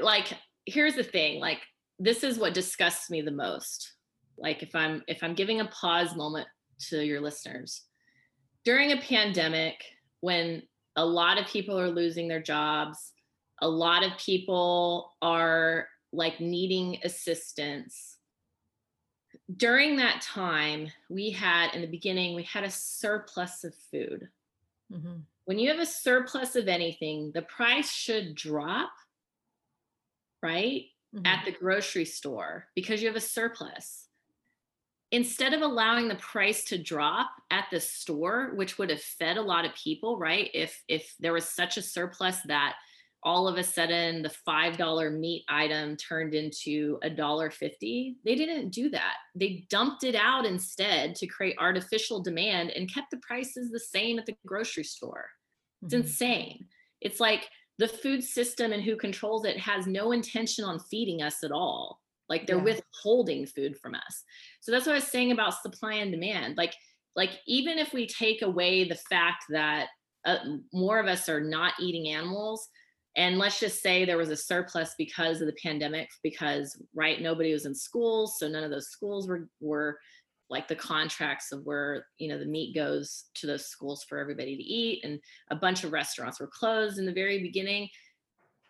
S5: like here's the thing, like this is what disgusts me the most. Like if I'm if I'm giving a pause moment to your listeners. During a pandemic when a lot of people are losing their jobs, a lot of people are like needing assistance. During that time, we had, in the beginning, we had a surplus of food. Mm-hmm. When you have a surplus of anything, the price should drop, right? Mm-hmm. At the grocery store because you have a surplus. Instead of allowing the price to drop at the store, which would have fed a lot of people, right? If if there was such a surplus that all of a sudden the five dollar meat item turned into a dollar fifty they didn't do that they dumped it out instead to create artificial demand and kept the prices the same at the grocery store it's mm-hmm. insane it's like the food system and who controls it has no intention on feeding us at all. Like they're yeah. withholding food from us. So that's what i was saying about supply and demand. Like like even if we take away the fact that uh, more of us are not eating animals and let's just say there was a surplus because of the pandemic because right nobody was in schools so none of those schools were were like the contracts of where you know the meat goes to those schools for everybody to eat and a bunch of restaurants were closed in the very beginning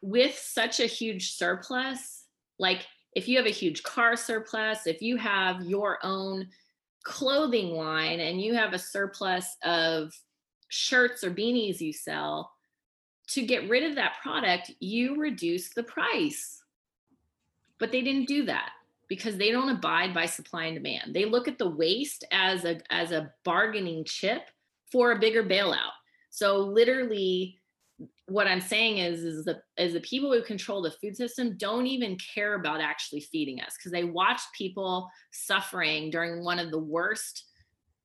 S5: with such a huge surplus like if you have a huge car surplus if you have your own clothing line and you have a surplus of shirts or beanies you sell to get rid of that product, you reduce the price. But they didn't do that because they don't abide by supply and demand. They look at the waste as a as a bargaining chip for a bigger bailout. So literally what I'm saying is, is the is the people who control the food system don't even care about actually feeding us because they watched people suffering during one of the worst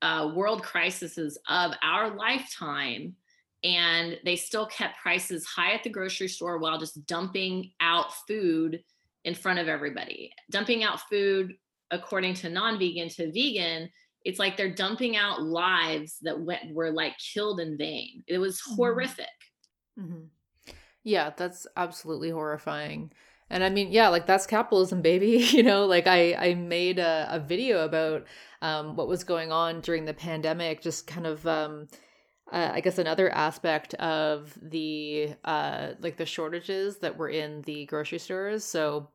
S5: uh, world crises of our lifetime, and they still kept prices high at the grocery store while just dumping out food in front of everybody, dumping out food according to non-vegan to vegan it's like they're dumping out lives that went were like killed in vain. It was mm-hmm. horrific.
S4: Mm-hmm. yeah that's absolutely horrifying. And i mean yeah like that's capitalism baby. You know like i i made a, a video about um, what was going on during the pandemic just kind of um, uh, I guess another aspect of the uh, like the shortages that were in the grocery stores. So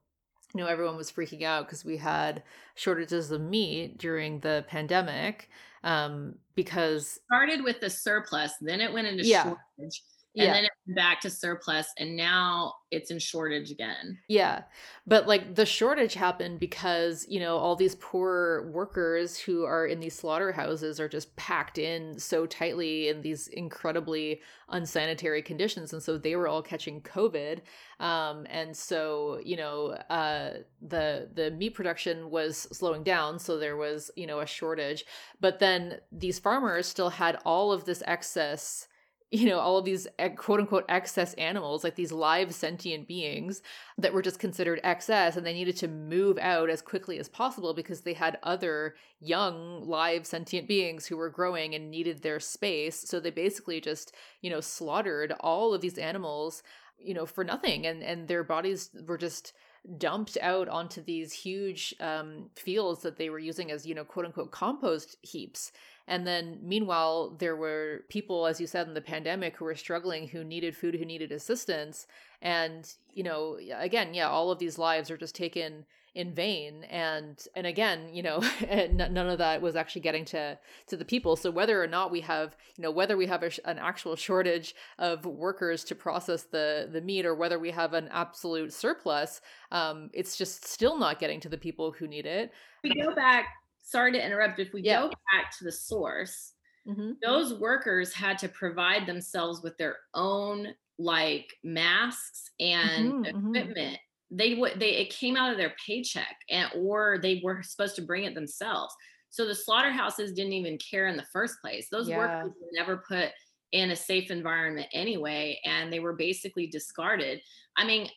S4: you know everyone was freaking out because we had shortages of meat during the pandemic um because
S5: started with the surplus then it went into yeah. shortage and yeah. then it went back to surplus and now it's in shortage again
S4: yeah but like the shortage happened because you know all these poor workers who are in these slaughterhouses are just packed in so tightly in these incredibly unsanitary conditions and so they were all catching covid um, and so you know uh, the the meat production was slowing down so there was you know a shortage but then these farmers still had all of this excess you know all of these quote unquote excess animals like these live sentient beings that were just considered excess and they needed to move out as quickly as possible because they had other young live sentient beings who were growing and needed their space. So they basically just you know slaughtered all of these animals you know for nothing and and their bodies were just dumped out onto these huge um, fields that they were using as you know quote unquote compost heaps and then meanwhile, there were people, as you said, in the pandemic who were struggling, who needed food, who needed assistance. And, you know, again, yeah, all of these lives are just taken in vain. And and again you know none of that was actually getting to to the people. So whether or not we have you know whether we have a, an actual shortage of workers to process the the meat or whether we have an absolute surplus um it's just still not getting to the people who need it.
S5: We go back sorry to interrupt. If we yeah. go back to the source, mm-hmm. those workers had to provide themselves with their own like masks and mm-hmm, mm-hmm. equipment. Mm-hmm. They would they it came out of their paycheck and or they were supposed to bring it themselves. So the slaughterhouses didn't even care in the first place. Those yeah. workers were never put in a safe environment anyway, and they were basically discarded. I mean,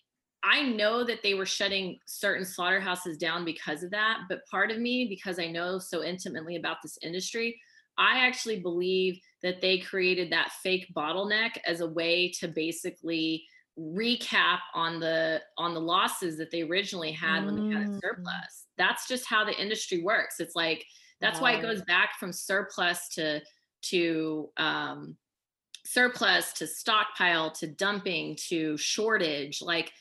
S5: I know that they were shutting certain slaughterhouses down because of that, but part of me, because I know so intimately about this industry, I actually believe that they created that fake bottleneck as a way to basically recap on the on the losses that they originally had when they had a mm. surplus. That's just how the industry works. It's like that's why it goes back from surplus to to um surplus to stockpile to dumping to shortage like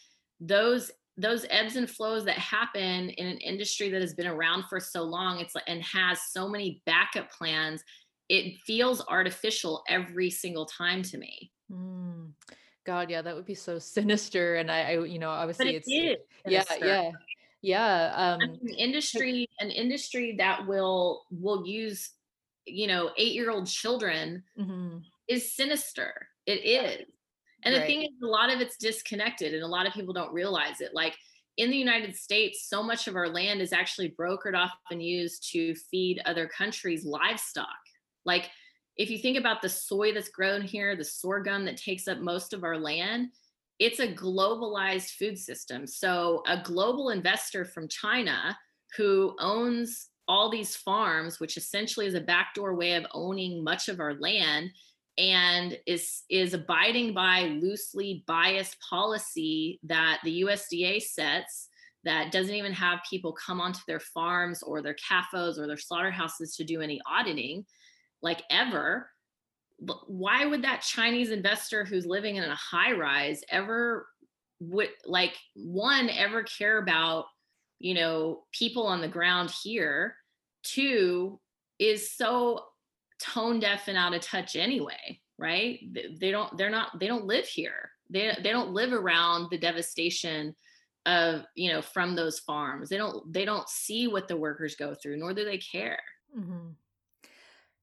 S5: those those ebbs and flows that happen in an industry that has been around for so long it's like and has so many backup plans it feels artificial every single time to me.
S4: Mm. god yeah that would be so sinister and i, I you know obviously
S5: it
S4: it's yeah yeah yeah um
S5: industry an industry that will will use you know eight year old children mm-hmm. is sinister. It is and the right. thing is, a lot of it's disconnected, and a lot of people don't realize it. Like in the United States, so much of our land is actually brokered off and used to feed other countries' livestock. Like if you think about the soy that's grown here, the sorghum that takes up most of our land, it's a globalized food system. So a global investor from China who owns all these farms, which essentially is a backdoor way of owning much of our land, and is is abiding by loosely biased policy that the USDA sets that doesn't even have people come onto their farms or their CAFOs or their slaughterhouses to do any auditing like ever. Why would that chinese investor who's living in a high rise ever would like one ever care about you know people on the ground here? Two is so tone deaf and out of touch anyway right they don't they're not they don't live here they, they don't live around the devastation of you know from those farms they don't they don't see what the workers go through nor do they care
S4: mm-hmm.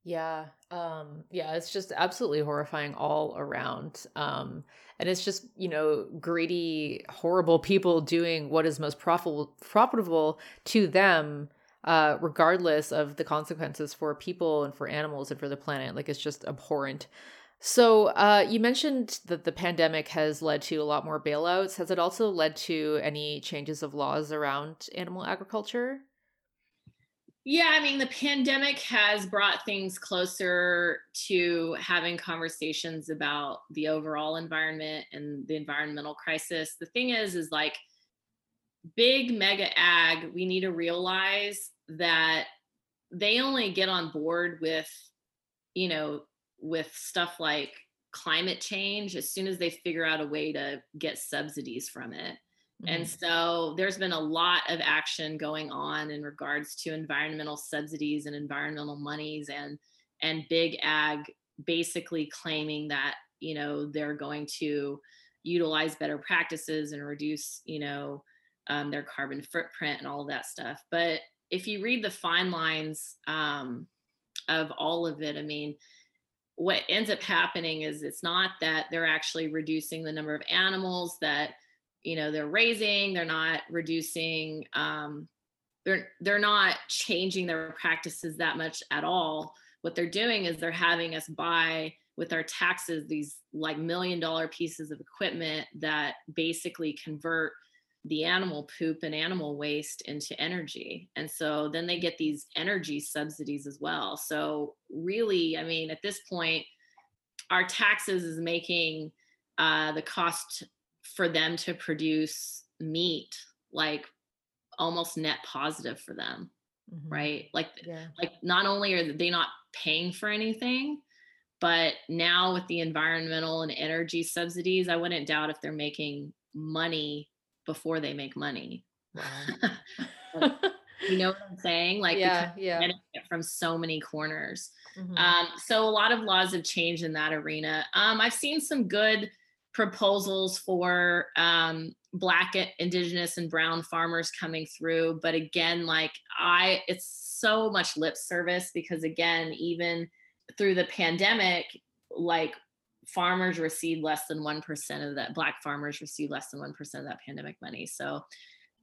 S4: Yeah. Um yeah, it's just absolutely horrifying all around. Um and it's just, you know, greedy horrible people doing what is most profitable profitable to them uh regardless of the consequences for people and for animals and for the planet. Like it's just abhorrent. So, uh, you mentioned that the pandemic has led to a lot more bailouts. Has it also led to any changes of laws around animal agriculture?
S5: Yeah, I mean, the pandemic has brought things closer to having conversations about the overall environment and the environmental crisis. The thing is, is like big mega ag, we need to realize that they only get on board with, you know, with stuff like climate change as soon as they figure out a way to get subsidies from it. Mm-hmm. And so there's been a lot of action going on in regards to environmental subsidies and environmental monies and and big ag basically claiming that, you know, they're going to utilize better practices and reduce, you know, um, their carbon footprint and all that stuff. But if you read the fine lines um, of all of it, I mean, what ends up happening is it's not that they're actually reducing the number of animals that you know they're raising they're not reducing um, they're they're not changing their practices that much at all. What they're doing is they're having us buy with our taxes these like million dollar pieces of equipment that basically convert the animal poop and animal waste into energy. And so then they get these energy subsidies as well. So, really, I mean, at this point, our taxes is making uh, the cost for them to produce meat like almost net positive for them mm-hmm. right like yeah. like not only are they not paying for anything but now with the environmental and energy subsidies i wouldn't doubt if they're making money before they make money. Wow. you know what I'm saying? Like,
S4: yeah, yeah.
S5: from so many corners. Mm-hmm. Um, so a lot of laws have changed in that arena. Um, I've seen some good proposals for um, black indigenous and brown farmers coming through but again like i it's so much lip service because again even through the pandemic like farmers receive less than 1% of that black farmers receive less than 1% of that pandemic money. So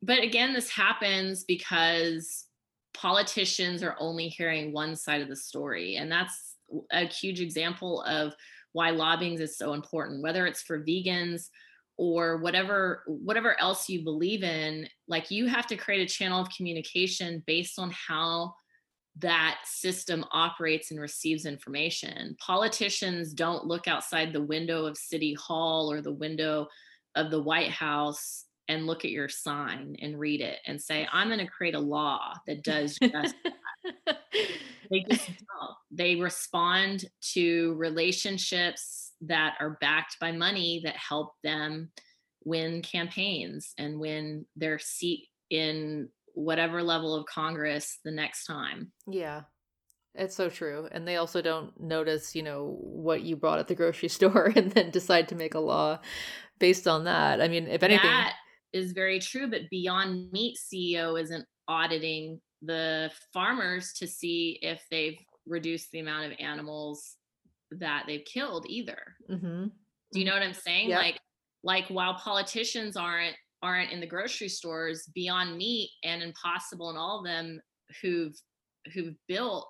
S5: but again this happens because politicians are only hearing one side of the story. And that's a huge example of why lobbying is so important whether it's for vegans or whatever whatever else you believe in like you have to create a channel of communication based on how that system operates and receives information. Politicians don't look outside the window of City Hall or the window of the White House and look at your sign and read it and say, I'm going to create a law that does just that. They just don't. They respond to relationships that are backed by money that help them win campaigns and win their seat in whatever level of Congress the next time.
S4: Yeah. It's so true. And they also don't notice, you know, what you brought at the grocery store and then decide to make a law based on that. I mean, if anything
S5: That is very true, but Beyond Meat CEO isn't auditing the farmers to see if they've reduced the amount of animals that they've killed either. Mm-hmm. Do you know what I'm saying? Yep. Like like while politicians aren't aren't in the grocery stores beyond meat and impossible and all of them who've who've built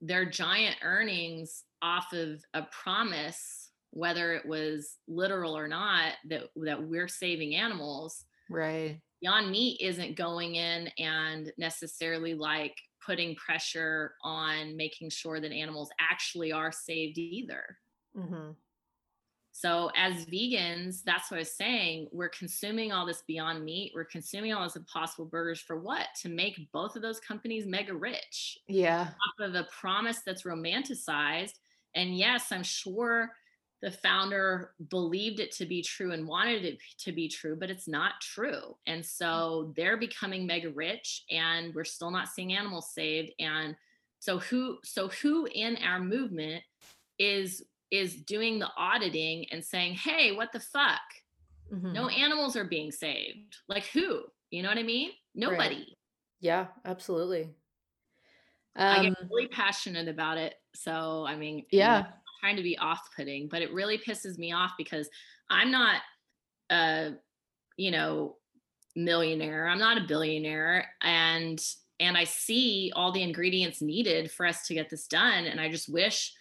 S5: their giant earnings off of a promise whether it was literal or not that that we're saving animals.
S4: Right.
S5: Beyond meat isn't going in and necessarily like putting pressure on making sure that animals actually are saved either. Mm-hmm. So, as vegans, that's what I was saying. We're consuming all this beyond meat. We're consuming all this impossible burgers for what? To make both of those companies mega rich.
S4: Yeah.
S5: Off of a promise that's romanticized. And yes, I'm sure the founder believed it to be true and wanted it to be true, but it's not true. And so they're becoming mega rich and we're still not seeing animals saved. And so who so who in our movement is is doing the auditing and saying, hey, what the fuck? Mm-hmm. No animals are being saved. Like who? You know what I mean? Nobody. Right.
S4: Yeah, absolutely.
S5: Um, I get um really passionate about it So, I mean,
S4: yeah,
S5: you know, trying to be off-putting, but it really pisses me off because I'm not a, you know, millionaire. I'm not a billionaire and and I see all the ingredients needed for us to get this done and I just wish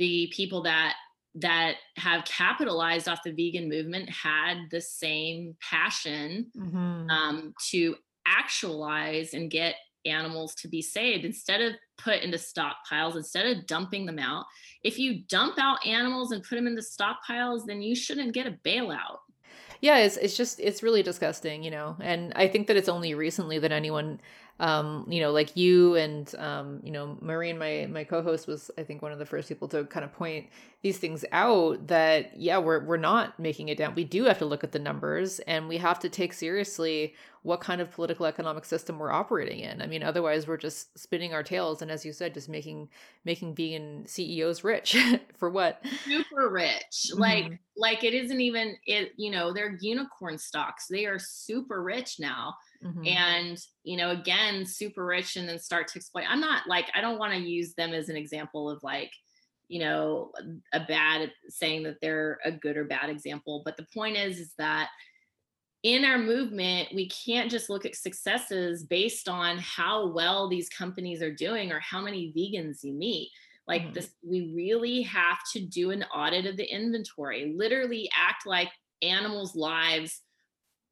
S5: the people that that have capitalized off the vegan movement had the same passion
S4: mm-hmm.
S5: um, to actualize and get animals to be saved instead of put into stockpiles instead of dumping them out if you dump out animals and put them into stockpiles then you shouldn't get a bailout
S4: yeah it's, it's just it's really disgusting you know and i think that it's only recently that anyone um, you know, like you and um, you know, Maureen, my my co-host, was I think one of the first people to kind of point these things out. That yeah, we're we're not making it down. We do have to look at the numbers, and we have to take seriously what kind of political economic system we're operating in. I mean, otherwise we're just spinning our tails, and as you said, just making making vegan CEOs rich for what?
S5: Super rich, mm-hmm. like like it isn't even it. You know, they're unicorn stocks. They are super rich now mm-hmm. and you know again super rich and then start to exploit i'm not like i don't want to use them as an example of like you know a bad saying that they're a good or bad example but the point is is that in our movement we can't just look at successes based on how well these companies are doing or how many vegans you meet like mm-hmm. this we really have to do an audit of the inventory literally act like animals lives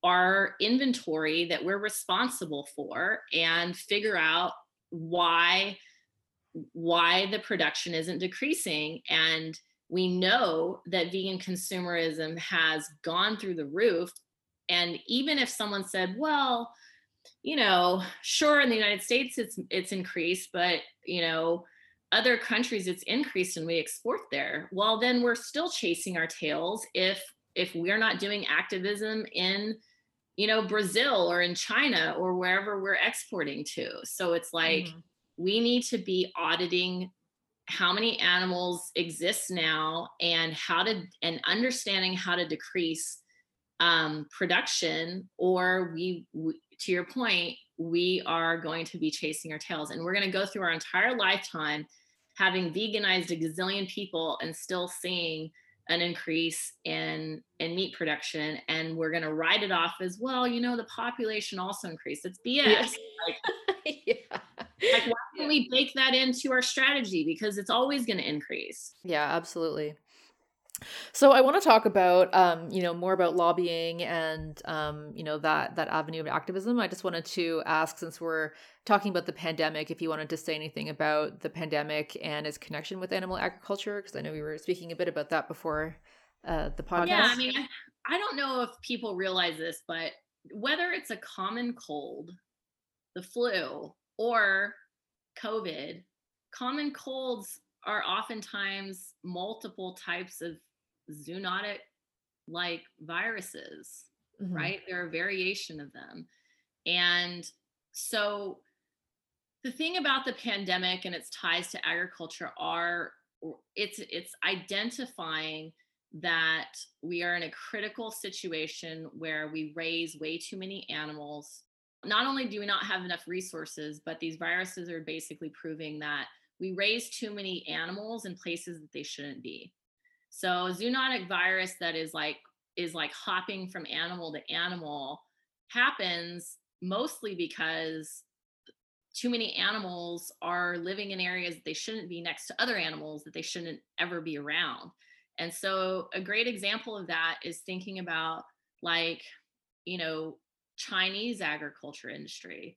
S5: our inventory that we're responsible for and figure out why why the production isn't decreasing. And we know that vegan consumerism has gone through the roof. And even if someone said well you know sure in the united states it's it's increased but you know other countries it's increased and we export there well then we're still chasing our tails if if we're not doing activism in you know brazil or in china or wherever we're exporting to so it's like mm-hmm. we need to be auditing how many animals exist now and how to and understanding how to decrease um, production or we, we to your point we are going to be chasing our tails and we're going to go through our entire lifetime having veganized a gazillion people and still seeing an increase in in meat production and we're going to write it off as well you know the population also increased. It's bs yes. like, yeah. like why can't we bake that into our strategy? Because it's always going to increase.
S4: Yeah absolutely so I want to talk about, um, you know, more about lobbying and, um, you know, that that avenue of activism. I just wanted to ask, since we're talking about the pandemic, if you wanted to say anything about the pandemic and its connection with animal agriculture, because I know we were speaking a bit about that before uh, the podcast.
S5: Yeah, I mean, I don't know if people realize this, but whether it's a common cold, the flu, or COVID, common colds are oftentimes multiple types of zoonotic like viruses, mm-hmm. right? There are variation of them. And so the thing about the pandemic and its ties to agriculture are it's it's identifying that we are in a critical situation where we raise way too many animals not only do we not have enough resources but these viruses are basically proving that we raise too many animals in places that they shouldn't be so zoonotic virus that is like is like hopping from animal to animal happens mostly because too many animals are living in areas that they shouldn't be next to other animals that they shouldn't ever be around. And so a great example of that is thinking about like, you know, Chinese agriculture industry.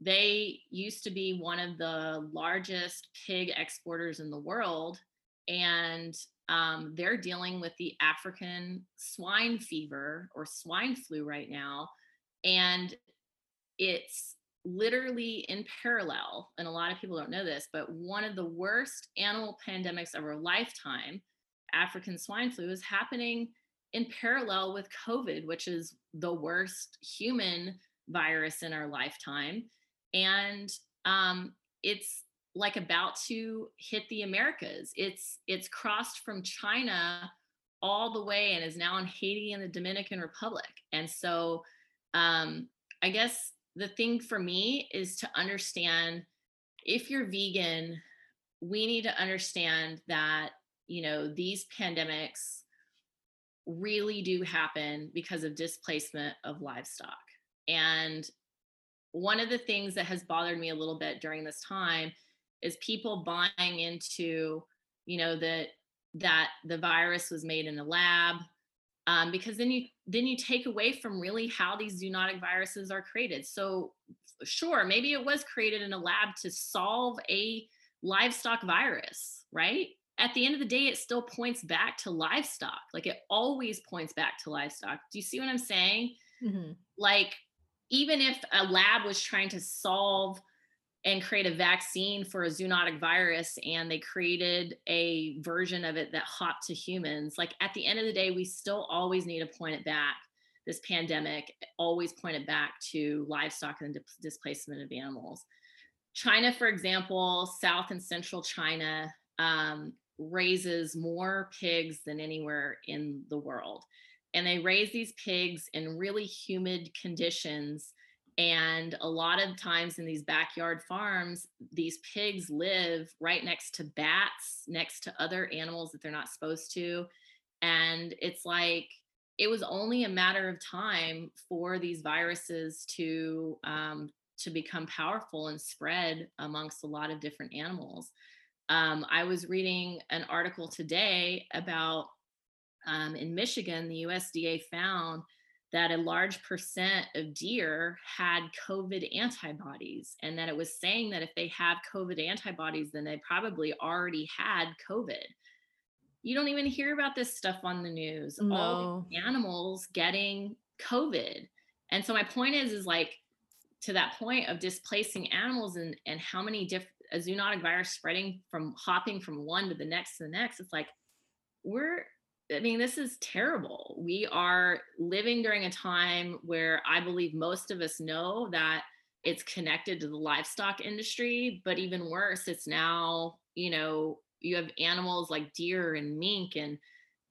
S5: They used to be one of the largest pig exporters in the world. And um, they're dealing with the African swine fever or swine flu right now. And it's literally in parallel, and a lot of people don't know this, but one of the worst animal pandemics of our lifetime, African swine flu, is happening in parallel with COVID, which is the worst human virus in our lifetime. And um, it's like about to hit the Americas. It's it's crossed from China all the way and is now in Haiti and the Dominican Republic. And so um, I guess the thing for me is to understand if you're vegan, we need to understand that, you know, these pandemics really do happen because of displacement of livestock. And one of the things that has bothered me a little bit during this time is people buying into, you know, that that the virus was made in a lab, um, because then you then you take away from really how these zoonotic viruses are created. So sure, maybe it was created in a lab to solve a livestock virus, right? At the end of the day, it still points back to livestock. Like it always points back to livestock. Do you see what I'm saying? Mm-hmm. Like even if a lab was trying to solve and create a vaccine for a zoonotic virus and they created a version of it that hopped to humans. Like at the end of the day we still always need to point it back this pandemic always pointed back to livestock and displacement of animals. China for example south and central china um, raises more pigs than anywhere in the world. And they raise these pigs in really humid conditions and a lot of times in these backyard farms, these pigs live right next to bats, next to other animals that they're not supposed to. And it's like, it was only a matter of time for these viruses to um, to become powerful and spread amongst a lot of different animals. Um, I was reading an article today about um, in Michigan, the USDA found that a large percent of deer had COVID antibodies, and that it was saying that if they have COVID antibodies, then they probably already had COVID. You don't even hear about this stuff on the news. No. All animals getting COVID. And so my point is, is like to that point of displacing animals and and how many different a zoonotic virus spreading from hopping from one to the next to the next. It's like we're I mean, this is terrible. We are living during a time where I believe most of us know that it's connected to the livestock industry, but even worse, it's now, you know, you have animals like deer and mink and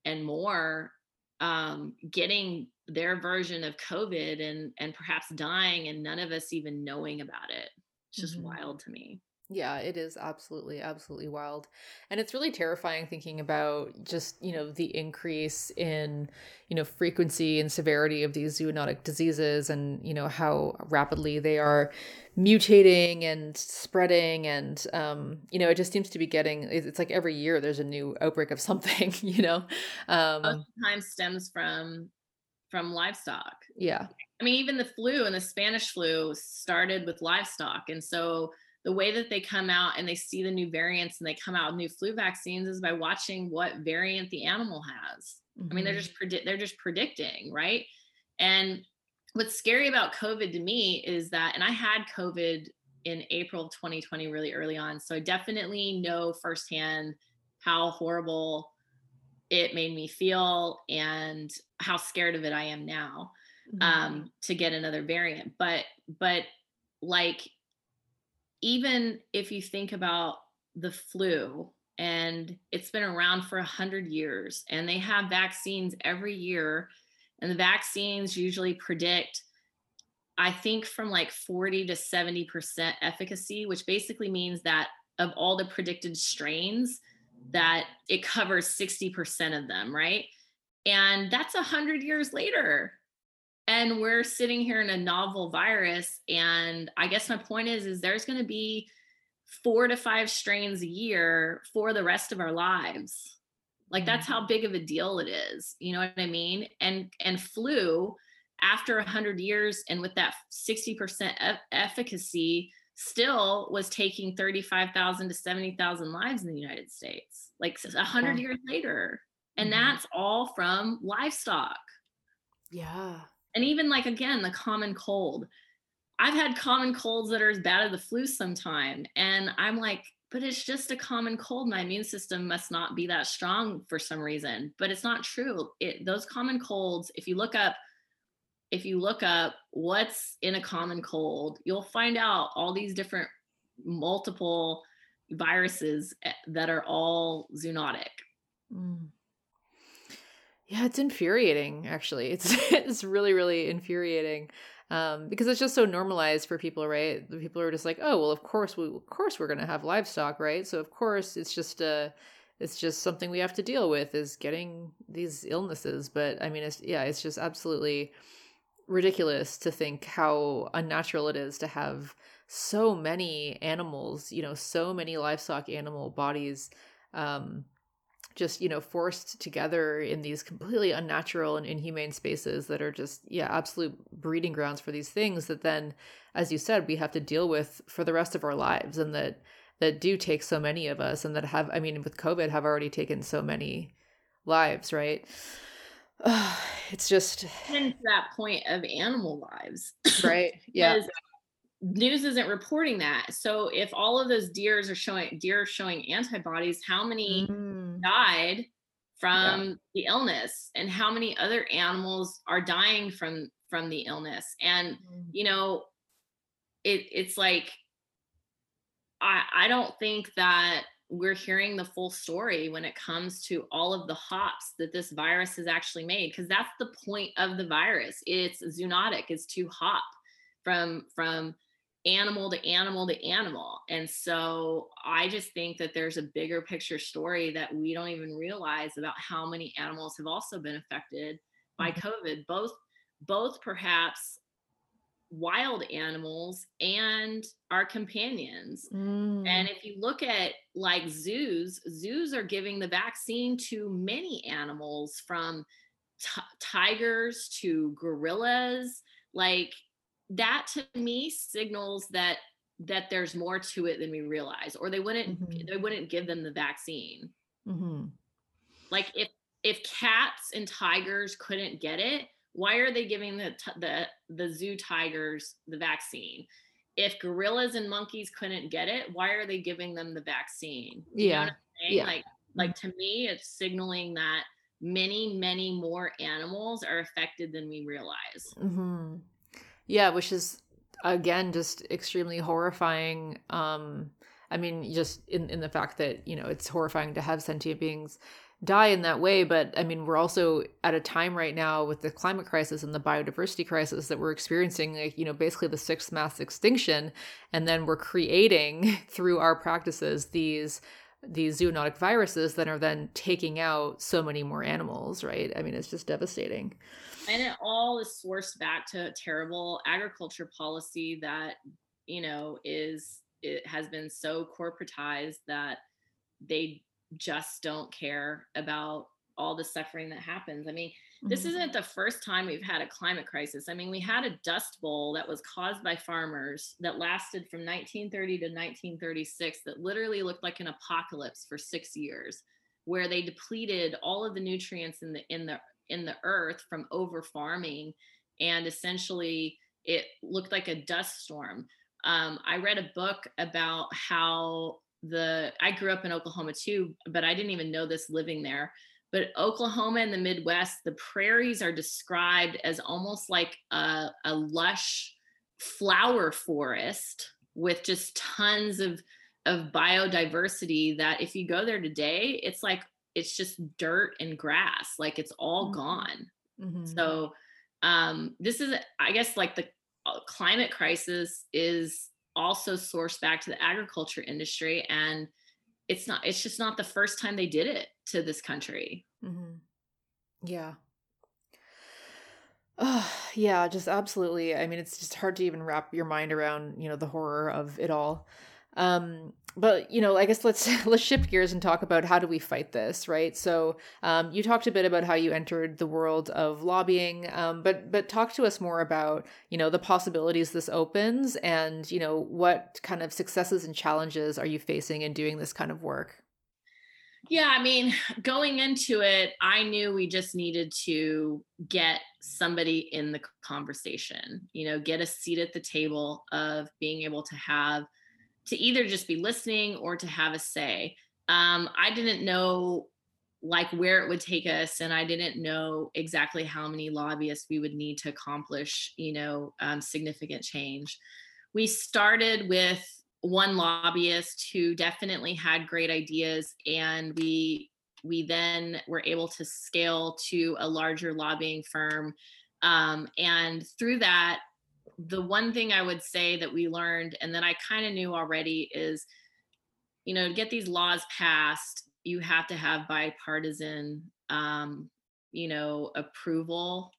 S5: and more um, getting their version of COVID and and perhaps dying and none of us even knowing about it. It's just mm-hmm. wild to me.
S4: Yeah, it is absolutely, absolutely wild. And it's really terrifying thinking about just, you know, the increase in, you know, frequency and severity of these zoonotic diseases and, you know, how rapidly they are mutating and spreading. And, um, you know, it just seems to be getting, it's like every year there's a new outbreak of something, you know? Um,
S5: Sometimes stems from, from livestock.
S4: Yeah.
S5: I mean, even the flu and the Spanish flu started with livestock. And so, the way that they come out and they see the new variants and they come out with new flu vaccines is by watching what variant the animal has. Mm-hmm. I mean, they're mm-hmm. just predict they're just predicting, right? And what's scary about COVID to me is that, and I had COVID in April of 2020, really early on. So I definitely know firsthand how horrible it made me feel and how scared of it I am now mm-hmm. um, to get another variant. But, but like even if you think about the flu and it's been around for a hundred years and they have vaccines every year and the vaccines usually predict i think from like 40 to 70% efficacy which basically means that of all the predicted strains that it covers 60% of them right? And that's a hundred years later and we're sitting here in a novel virus and i guess my point is is there's going to be four to five strains a year for the rest of our lives. Like that's how mm-hmm. big of a deal it is you know what i mean? And and flu after 100 years and with that 60% e- efficacy still was taking 35,000 to 70,000 lives in the United States like 100 years later. And mm-hmm. that's all from livestock.
S4: Yeah
S5: and even like again the common cold. I've had common colds that are as bad as the flu sometime and i'm like but it's just a common cold. My immune system must not be that strong for some reason. But it's not true. It those common colds if you look up if you look up what's in a common cold you'll find out all these different multiple viruses eh, that are all zoonotic. Mm.
S4: Yeah, it's infuriating actually. It's it's really really infuriating. um, because it's just so normalized for people, right? The people are just like, oh, well, of course we, of course we're going to have livestock, right? So of course it's just a, it's just something we have to deal with is getting these illnesses. But I mean, it's yeah, it's just absolutely ridiculous to think how unnatural it is to have so many animals, you know, so many livestock animal bodies. Um, just you know forced together in these completely unnatural and inhumane spaces that are just yeah absolute breeding grounds for these things that then as you said we have to deal with for the rest of our lives and that that do take so many of us and that have i mean with covid have already taken so many lives right uh, it's just
S5: and to that point of animal lives
S4: right yeah
S5: news isn't reporting that. So if all of those deers are showing deer showing antibodies, how many mm. Died from yeah. the illness and how many other animals are dying from from the illness? And mm. you know, it it's like I I don't think that we're hearing the full story when it comes to all of the hops that this virus has actually made because that's the point of the virus it's zoonotic it's to hop from from animal to animal to animal. And so I just think that there's a bigger picture story that we don't even realize about how many animals have also been affected by mm-hmm. COVID, both both perhaps wild animals and our companions. Mm. And if you look at like zoos, zoos are giving the vaccine to many animals from t- tigers to gorillas. Like that to me signals that that there's more to it than we realize or they wouldn't mm-hmm. they wouldn't give them the vaccine. Mm-hmm. like if if cats and tigers couldn't get it why are they giving the the the zoo tigers the vaccine? If gorillas and monkeys couldn't get it why are they giving them the vaccine?
S4: You yeah. yeah.
S5: Like like to me it's signaling that many many more animals are affected than we realize.
S4: Mm-hmm. Yeah, which is again just extremely horrifying. Um, I mean, just in in the fact that you know it's horrifying to have sentient beings die in that way but i mean we're also at a time right now with the climate crisis and the biodiversity crisis that we're experiencing like you know basically the sixth mass extinction and then we're creating through our practices these these zoonotic viruses that are then taking out so many more animals right? I mean it's just devastating.
S5: And it all is sourced back to terrible agriculture policy that you know is it has been so corporatized that they just don't care about all the suffering that happens. I mean mm-hmm. this isn't the first time we've had a climate crisis. I mean we had a dust bowl that was caused by farmers that lasted from 1930 to 1936 that literally looked like an apocalypse for 6 years where they depleted all of the nutrients in the in the in the earth from over farming and essentially it looked like a dust storm. Um, i read a book about how the i grew up in oklahoma too but i didn't even know this living there but oklahoma and the midwest the prairies are described as almost like a, a lush flower forest with just tons of of biodiversity that if you go there today it's like it's just dirt and grass like it's all mm-hmm. gone mm-hmm. so um this is i guess like the uh, climate crisis is also sourced back to the agriculture industry and it's not it's just not the first time they did it to this country
S4: mm-hmm. yeah Oh, yeah, just absolutely. I mean, it's just hard to even wrap your mind around, you know, the horror of it all. Um, but you know, I guess let's let's shift gears and talk about how do we fight this, right? So um, you talked a bit about how you entered the world of lobbying, um, but but talk to us more about you know the possibilities this opens, and you know what kind of successes and challenges are you facing in doing this kind of work.
S5: Yeah, I mean, going into it, I knew we just needed to get somebody in the conversation, you know, get a seat at the table of being able to have to either just be listening or to have a say. Um, I didn't know like where it would take us and i didn't know exactly how many lobbyists we would need to accomplish you know um, significant change we started with one lobbyist who definitely had great ideas and we we then were able to scale to a larger lobbying firm um, and through that the one thing I would say that we learned and that I kind of knew already is, you know, to get these laws passed, you have to have bipartisan, um, you know, approval.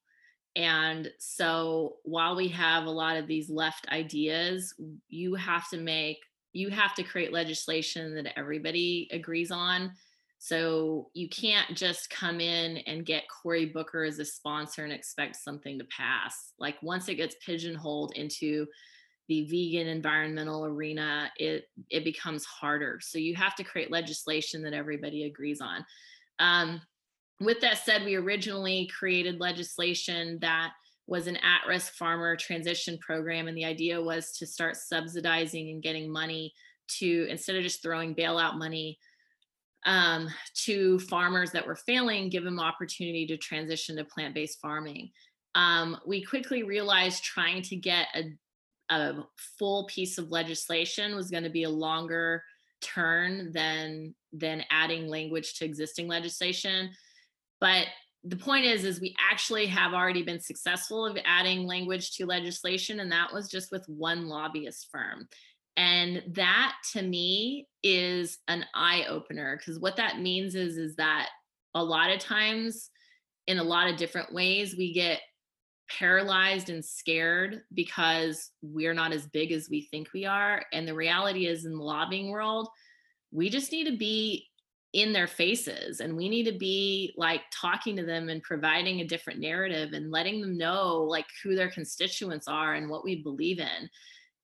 S5: And so while we have a lot of these left ideas, you have to make, you have to create legislation that everybody agrees on so you can't just come in and get Cory Booker as a sponsor and expect something to pass. Like once it gets pigeonholed into the vegan environmental arena, it it becomes harder. So you have to create legislation that everybody agrees on. Um, with that said, we originally created legislation that was an at-risk farmer transition program, and the idea was to start subsidizing and getting money to instead of just throwing bailout money um, to farmers that were failing, give them opportunity to transition to plant-based farming. Um, we quickly realized trying to get a, a full piece of legislation was going to be a longer turn than than adding language to existing legislation. But the point is, is we actually have already been successful of adding language to legislation, and that was just with one lobbyist firm. And that to me is an eye opener because what that means is is that a lot of times in a lot of different ways we get paralyzed and scared because we're not as big as we think we are and the reality is in the lobbying world we just need to be in their faces and we need to be like talking to them and providing a different narrative and letting them know like who their constituents are and what we believe in.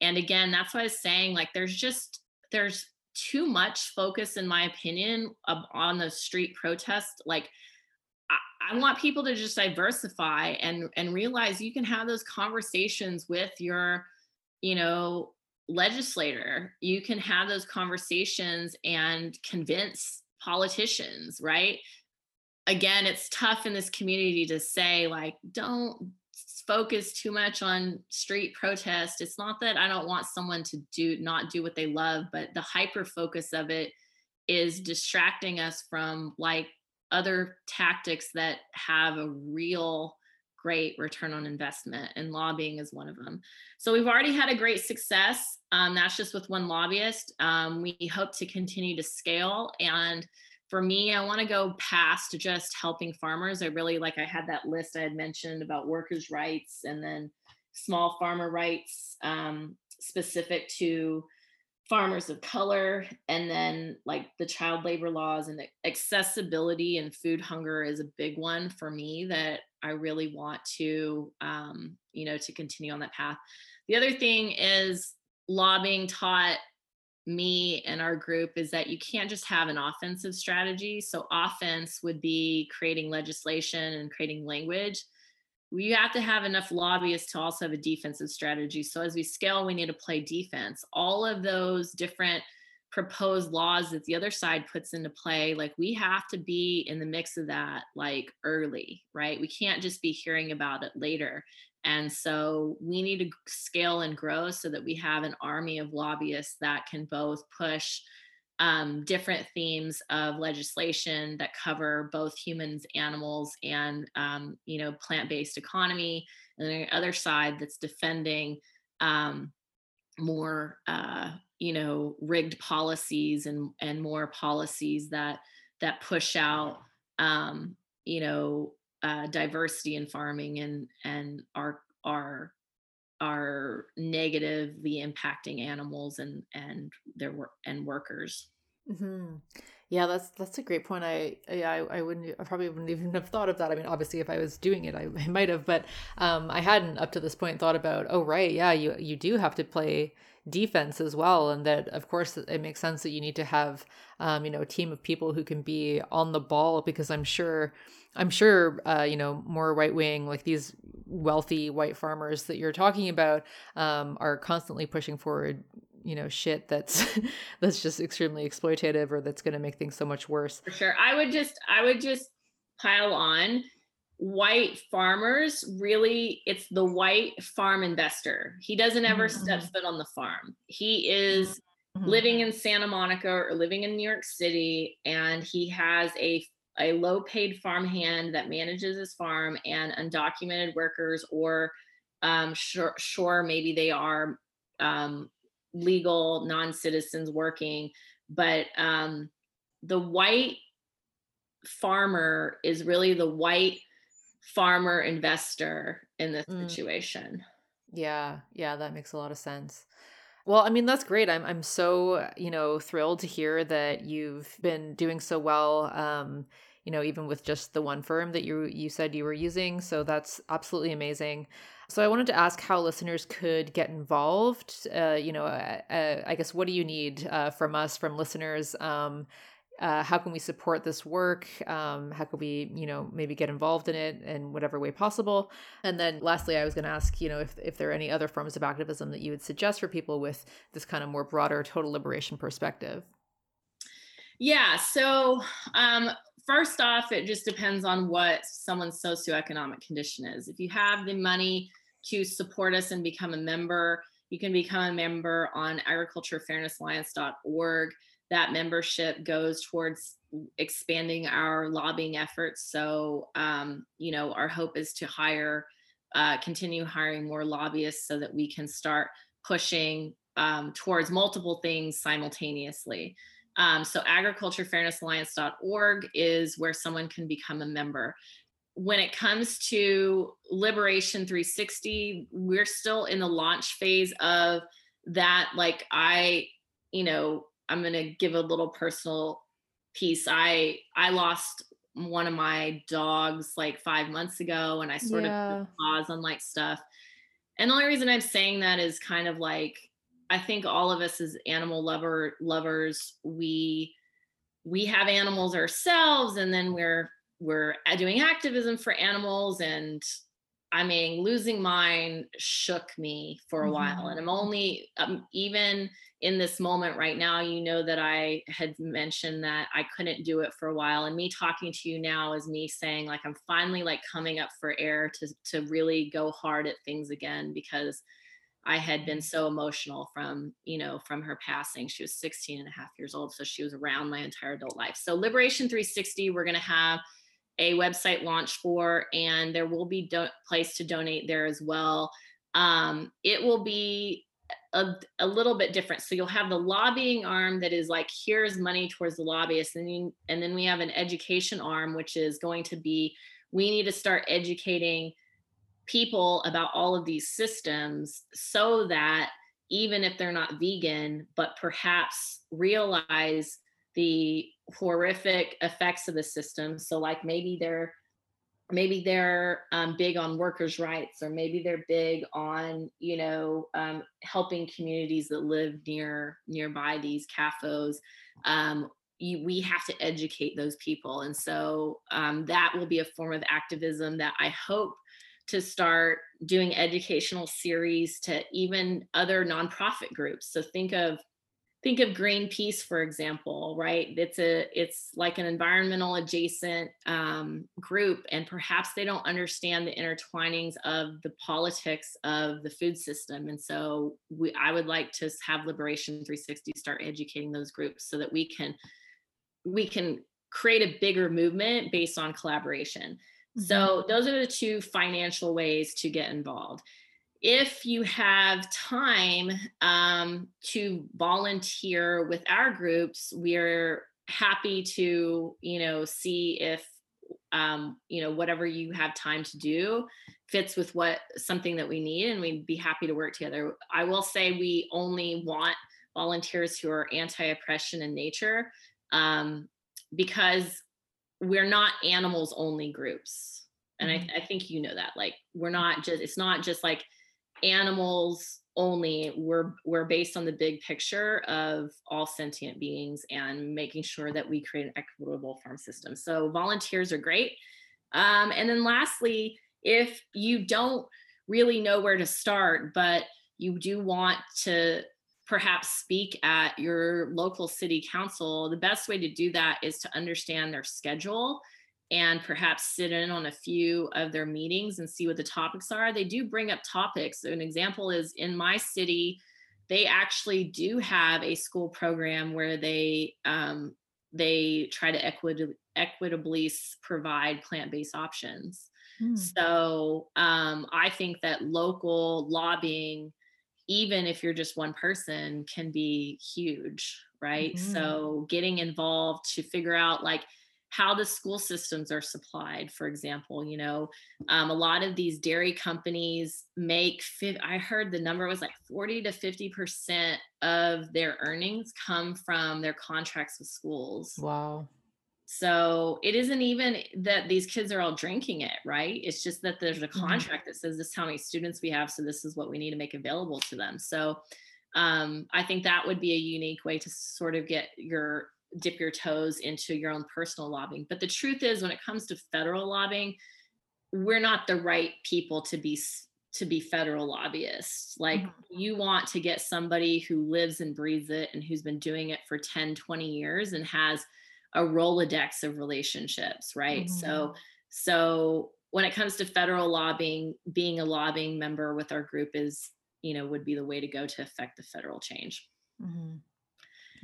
S5: And again that's why i was saying like there's just there's too much focus in my opinion on the street protest like I, I want people to just diversify and and realize you can have those conversations with your you know legislator. You can have those conversations and convince politicians right? Again it's tough in this community to say like don't focus too much on street protest. It's not that i don't want someone to do not do what they love but the hyper focus of it is distracting us from like other tactics that have a real great return on investment and lobbying is one of them so we've already had a great success um, that's just with one lobbyist um, we hope to continue to scale and for me, I want to go past just helping farmers. I really like I had that list I had mentioned about workers' rights and then small farmer rights um, specific to farmers of color and then like the child labor laws and accessibility and food hunger is a big one for me that i really want to um, you know to continue on that path the other thing is lobbying taught me and our group is that you can't just have an offensive strategy. So, offense would be creating legislation and creating language. We have to have enough lobbyists to also have a defensive strategy. So, as we scale, we need to play defense. All of those different proposed laws that the other side puts into play, like we have to be in the mix of that like early, right? We can't just be hearing about it later. And so we need to scale and grow so that we have an army of lobbyists that can both push um, different themes of legislation that cover both humans, animals, and um, you know plant-based economy. And the other side that's defending um, more uh, you know rigged policies and and more policies that that push out um, you know uh, diversity in farming and and are are are negatively impacting animals and and their work and workers.
S4: Mm-hmm. Yeah, that's that's a great point. I yeah, I, I wouldn't I probably wouldn't even have thought of that. I mean, obviously, if I was doing it, I, I might have, but um, I hadn't up to this point thought about. Oh, right, yeah, you you do have to play defense as well and that of course it makes sense that you need to have um, you know a team of people who can be on the ball because i'm sure i'm sure uh, you know more right wing like these wealthy white farmers that you're talking about um, are constantly pushing forward you know shit that's that's just extremely exploitative or that's going to make things so much worse.
S5: For sure. I would just i would just pile on white farmers really it's the white farm investor he doesn't ever mm-hmm. step foot on the farm he is mm-hmm. living in santa monica or living in new york city and he has a a low paid farm hand that manages his farm and undocumented workers or um, sure, sure, maybe they are um, legal non-citizens working, but um, the white farmer is really the white farmer investor in this
S4: Mm.
S5: situation.
S4: Yeah, yeah, that makes a lot of sense. Well, I mean, that's great. I'm I'm so, you know, thrilled to hear that you've been doing so well um, you know, even with just the one firm that you you said you were using, so that's absolutely amazing. So I wanted to ask how listeners could get involved. Uh, you know, uh, uh, I guess what do you need uh, from us, from listeners? Um, uh, how can we support this work? Um, how can we, you know, maybe get involved in it in whatever way possible? And then lastly, I was going to ask, you know, if, if there are any other forms of activism that you would suggest for people with this kind of more broader total liberation perspective.
S5: Yeah. So, um, first off, it just depends on what someone's socioeconomic condition is. If you have the money to support us and become a member, you can become a member on agriculturefairnessalliance.org that membership goes towards expanding our lobbying efforts. So, um, you know, our hope is to hire, uh, continue hiring more lobbyists so that we can start pushing um, towards multiple things simultaneously. Um, so, agriculturefairnessalliance.org is where someone can become a member. When it comes to Liberation 360, we're still in the launch phase of that. Like, I, you know, I'm going to give a little personal piece. I I lost one of my dogs like 5 months ago and I sort
S4: Yeah.
S5: of pause on like stuff. And the only reason I'm saying that is kind of like I think all of us as animal lover lovers we we have animals ourselves and then we're we're doing activism for animals and I mean, losing mine shook me for a while.
S4: Mhm.
S5: And I'm only, um, even in this moment right now, you know that I had mentioned that I couldn't do it for a while. And me talking to you now is me saying, like, I'm finally like coming up for air to, to really go hard at things again because I had been so emotional from, you know, from her passing. She was 16 and a half years old. So she was around my entire adult life. So Liberation 360, we're going to have a website launch for, and there will be a place to donate there as well. Um, it will be a, a little bit different. So you'll have the lobbying arm that is like, here's money towards the lobbyists, and you, and then we have an education arm, which is going to be, we need to start educating people about all of these systems so that even if they're not vegan, but perhaps realize the horrific effects of the system. So like maybe they're maybe they're um, big on workers' rights, or maybe they're big on you know um, helping communities that live near nearby these CAFOs. Um, you, we have to educate those people, and so um, that will be a form of activism that I hope to start doing educational series to even other nonprofit groups. So think of think of greenpeace for example right? It's a it's like an environmental adjacent um, group and perhaps they don't understand the intertwinings of the politics of the food system. And so we i would like to have liberation 360 start educating those groups so that we can we can create a bigger movement based on collaboration. So those are the two financial ways to get involved if you have time um, to volunteer with our groups, we're happy to, you know, see if, um, you know, whatever you have time to do fits with what something that we need, and we'd be happy to work together. I will say we only want volunteers who are anti-oppression in nature um, because we're not animals only groups and I, I think you know that like we're not just it's not just like animals only we're we're based on the big picture of all sentient beings and making sure that we create an equitable farm system. So volunteers are great. Um, and then lastly if you don't really know where to start but you do want to perhaps speak at your local city council the best way to do that is to understand their schedule and perhaps sit in on a few of their meetings and see what the topics are. They do bring up topics. So An example is in my city, they actually do have a school program where they um, they try to equit- equitably provide plant-based options. Hmm. So um, I think that local lobbying, even if you're just one person, can be huge, right? Mm-hmm. So getting involved to figure out like how the school systems are supplied for example you know um, a lot of these dairy companies make i heard the number was like 40 to 50 percent of their earnings come from their contracts with schools.
S4: Wow.
S5: So it isn't even that these kids are all drinking it right? It's just that there's a mm-hmm. contract that says this is how many students we have so this is what we need to make available to them. So um, i think that would be a unique way to sort of get your dip your toes into your own personal lobbying. But the truth is, when it comes to federal lobbying, we're not the right people to be to be federal lobbyists. Like mm-hmm. you want to get somebody who lives and breathes it and who's been doing it for 10, 20 years and has a Rolodex of relationships, right? Mm-hmm. So so when it comes to federal lobbying, being a lobbying member with our group is, you know, would be the way to go to affect the federal change. Mm-hmm.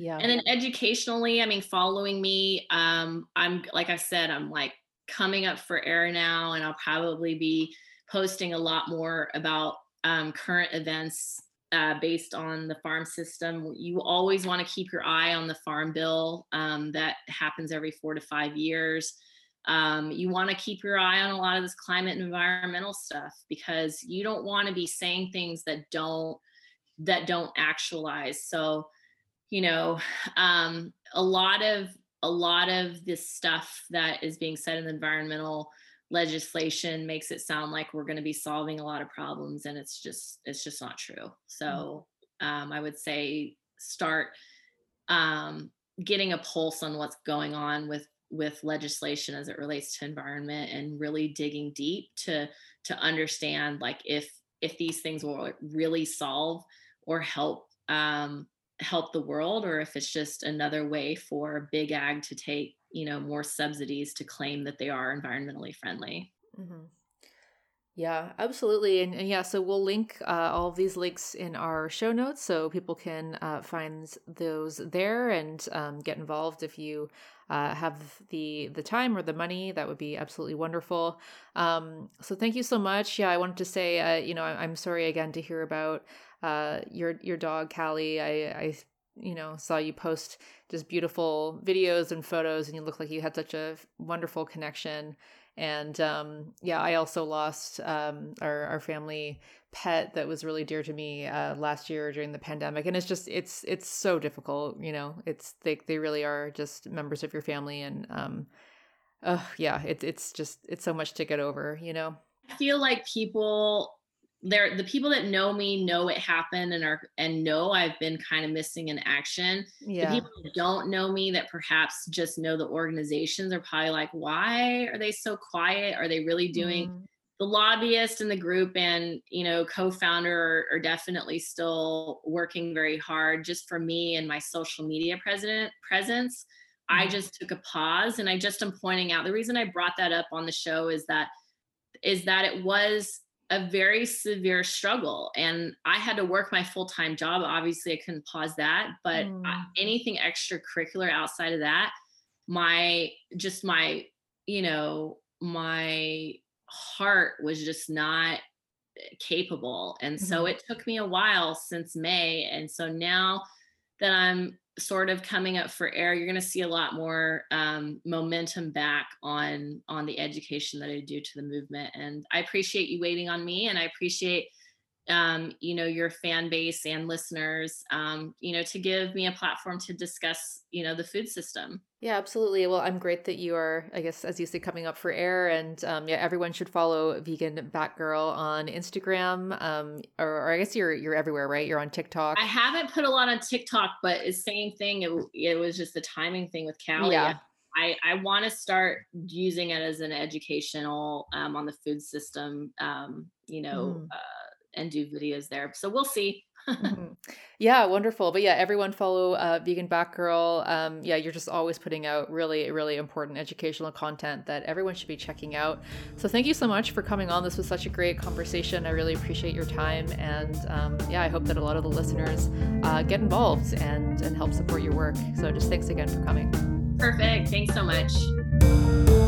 S4: Yeah.
S5: And then educationally, I mean, following me, um, I'm like I said, I'm like coming up for air now, and I'll probably be posting a lot more about um, current events uh, based on the farm system. You always want to keep your eye on the farm bill um, that happens every four to five years. Um, you want to keep your eye on a lot of this climate and environmental stuff because you don't want to be saying things that don't that don't actualize. So you know um, a lot of a lot of this stuff that is being said in the environmental legislation makes it sound like we're going to be solving a lot of problems and it's just it's just not true mm. so um, i would say start um, getting a pulse on what's going on with with legislation as it relates to environment and really digging deep to to understand like if if these things will really solve or help um, help the world or if it's just another way for big ag to take you know more subsidies to claim that they are environmentally friendly mm-hmm.
S4: Yeah absolutely and, and, yeah so we'll link uh, all of these links in our show notes so people can uh, find those there and um, get involved if you uh, have the the time or the money that would be absolutely wonderful um, so thank you so much yeah i wanted to say uh, you know i'm sorry again to hear about uh, your your dog Callie. I I you know saw you post just beautiful videos and photos, and you look like you had such a wonderful connection. And um, yeah, I also lost um, our our family pet that was really dear to me uh, last year during the pandemic, and it's just it's it's so difficult. You know, it's they they really are just members of your family, and um, uh, yeah, it's it's just it's so much to get over. You know,
S5: I feel like people there the people that know me know it happened and are and know I've been kind of missing in action. Yeah. The people that don't know me that perhaps just know the organizations are probably like, why are they so quiet? Are they really doing mm. the lobbyist and the group and you know co-founder are, are, definitely still working very hard just for me and my social media president presence. Mm. I just took a pause and I just am pointing out the reason I brought that up on the show is that is that it was a very severe struggle and i had to work my full-time job obviously i couldn't pause that but mm. anything extracurricular outside of that my just my you know my heart was just not capable and mm-hmm. so it took me a while since may and so now that i'm sort of coming up for air, you're going to see a lot more um, momentum back on on the education that I do to the movement. And I appreciate you waiting on me, and I appreciate um, you know your fan base and listeners um, you know to give me a platform to discuss you know the food system
S4: yeah absolutely well i'm great that you are i guess as you say coming up for air and um, yeah everyone should follow vegan batgirl on instagram um, or, or, i guess you're you're everywhere right you're on tiktok
S5: i haven't put a lot on tiktok but it's same thing it, it was just the timing thing with callie yeah. I, I want to start using it as an educational um, on the food system, um, you know, mm. uh, and do videos there. So we'll see. Mm-hmm.
S4: Yeah, wonderful. But yeah, everyone follow uh, Vegan Batgirl. Um, yeah, you're just always putting out really, really important educational content that everyone should be checking out. So thank you so much for coming on. This was such a great conversation. I really appreciate your time, and um, yeah, I hope that a lot of the listeners uh, get involved and and help support your work. So just thanks again for coming.
S5: Perfect. Thanks so much.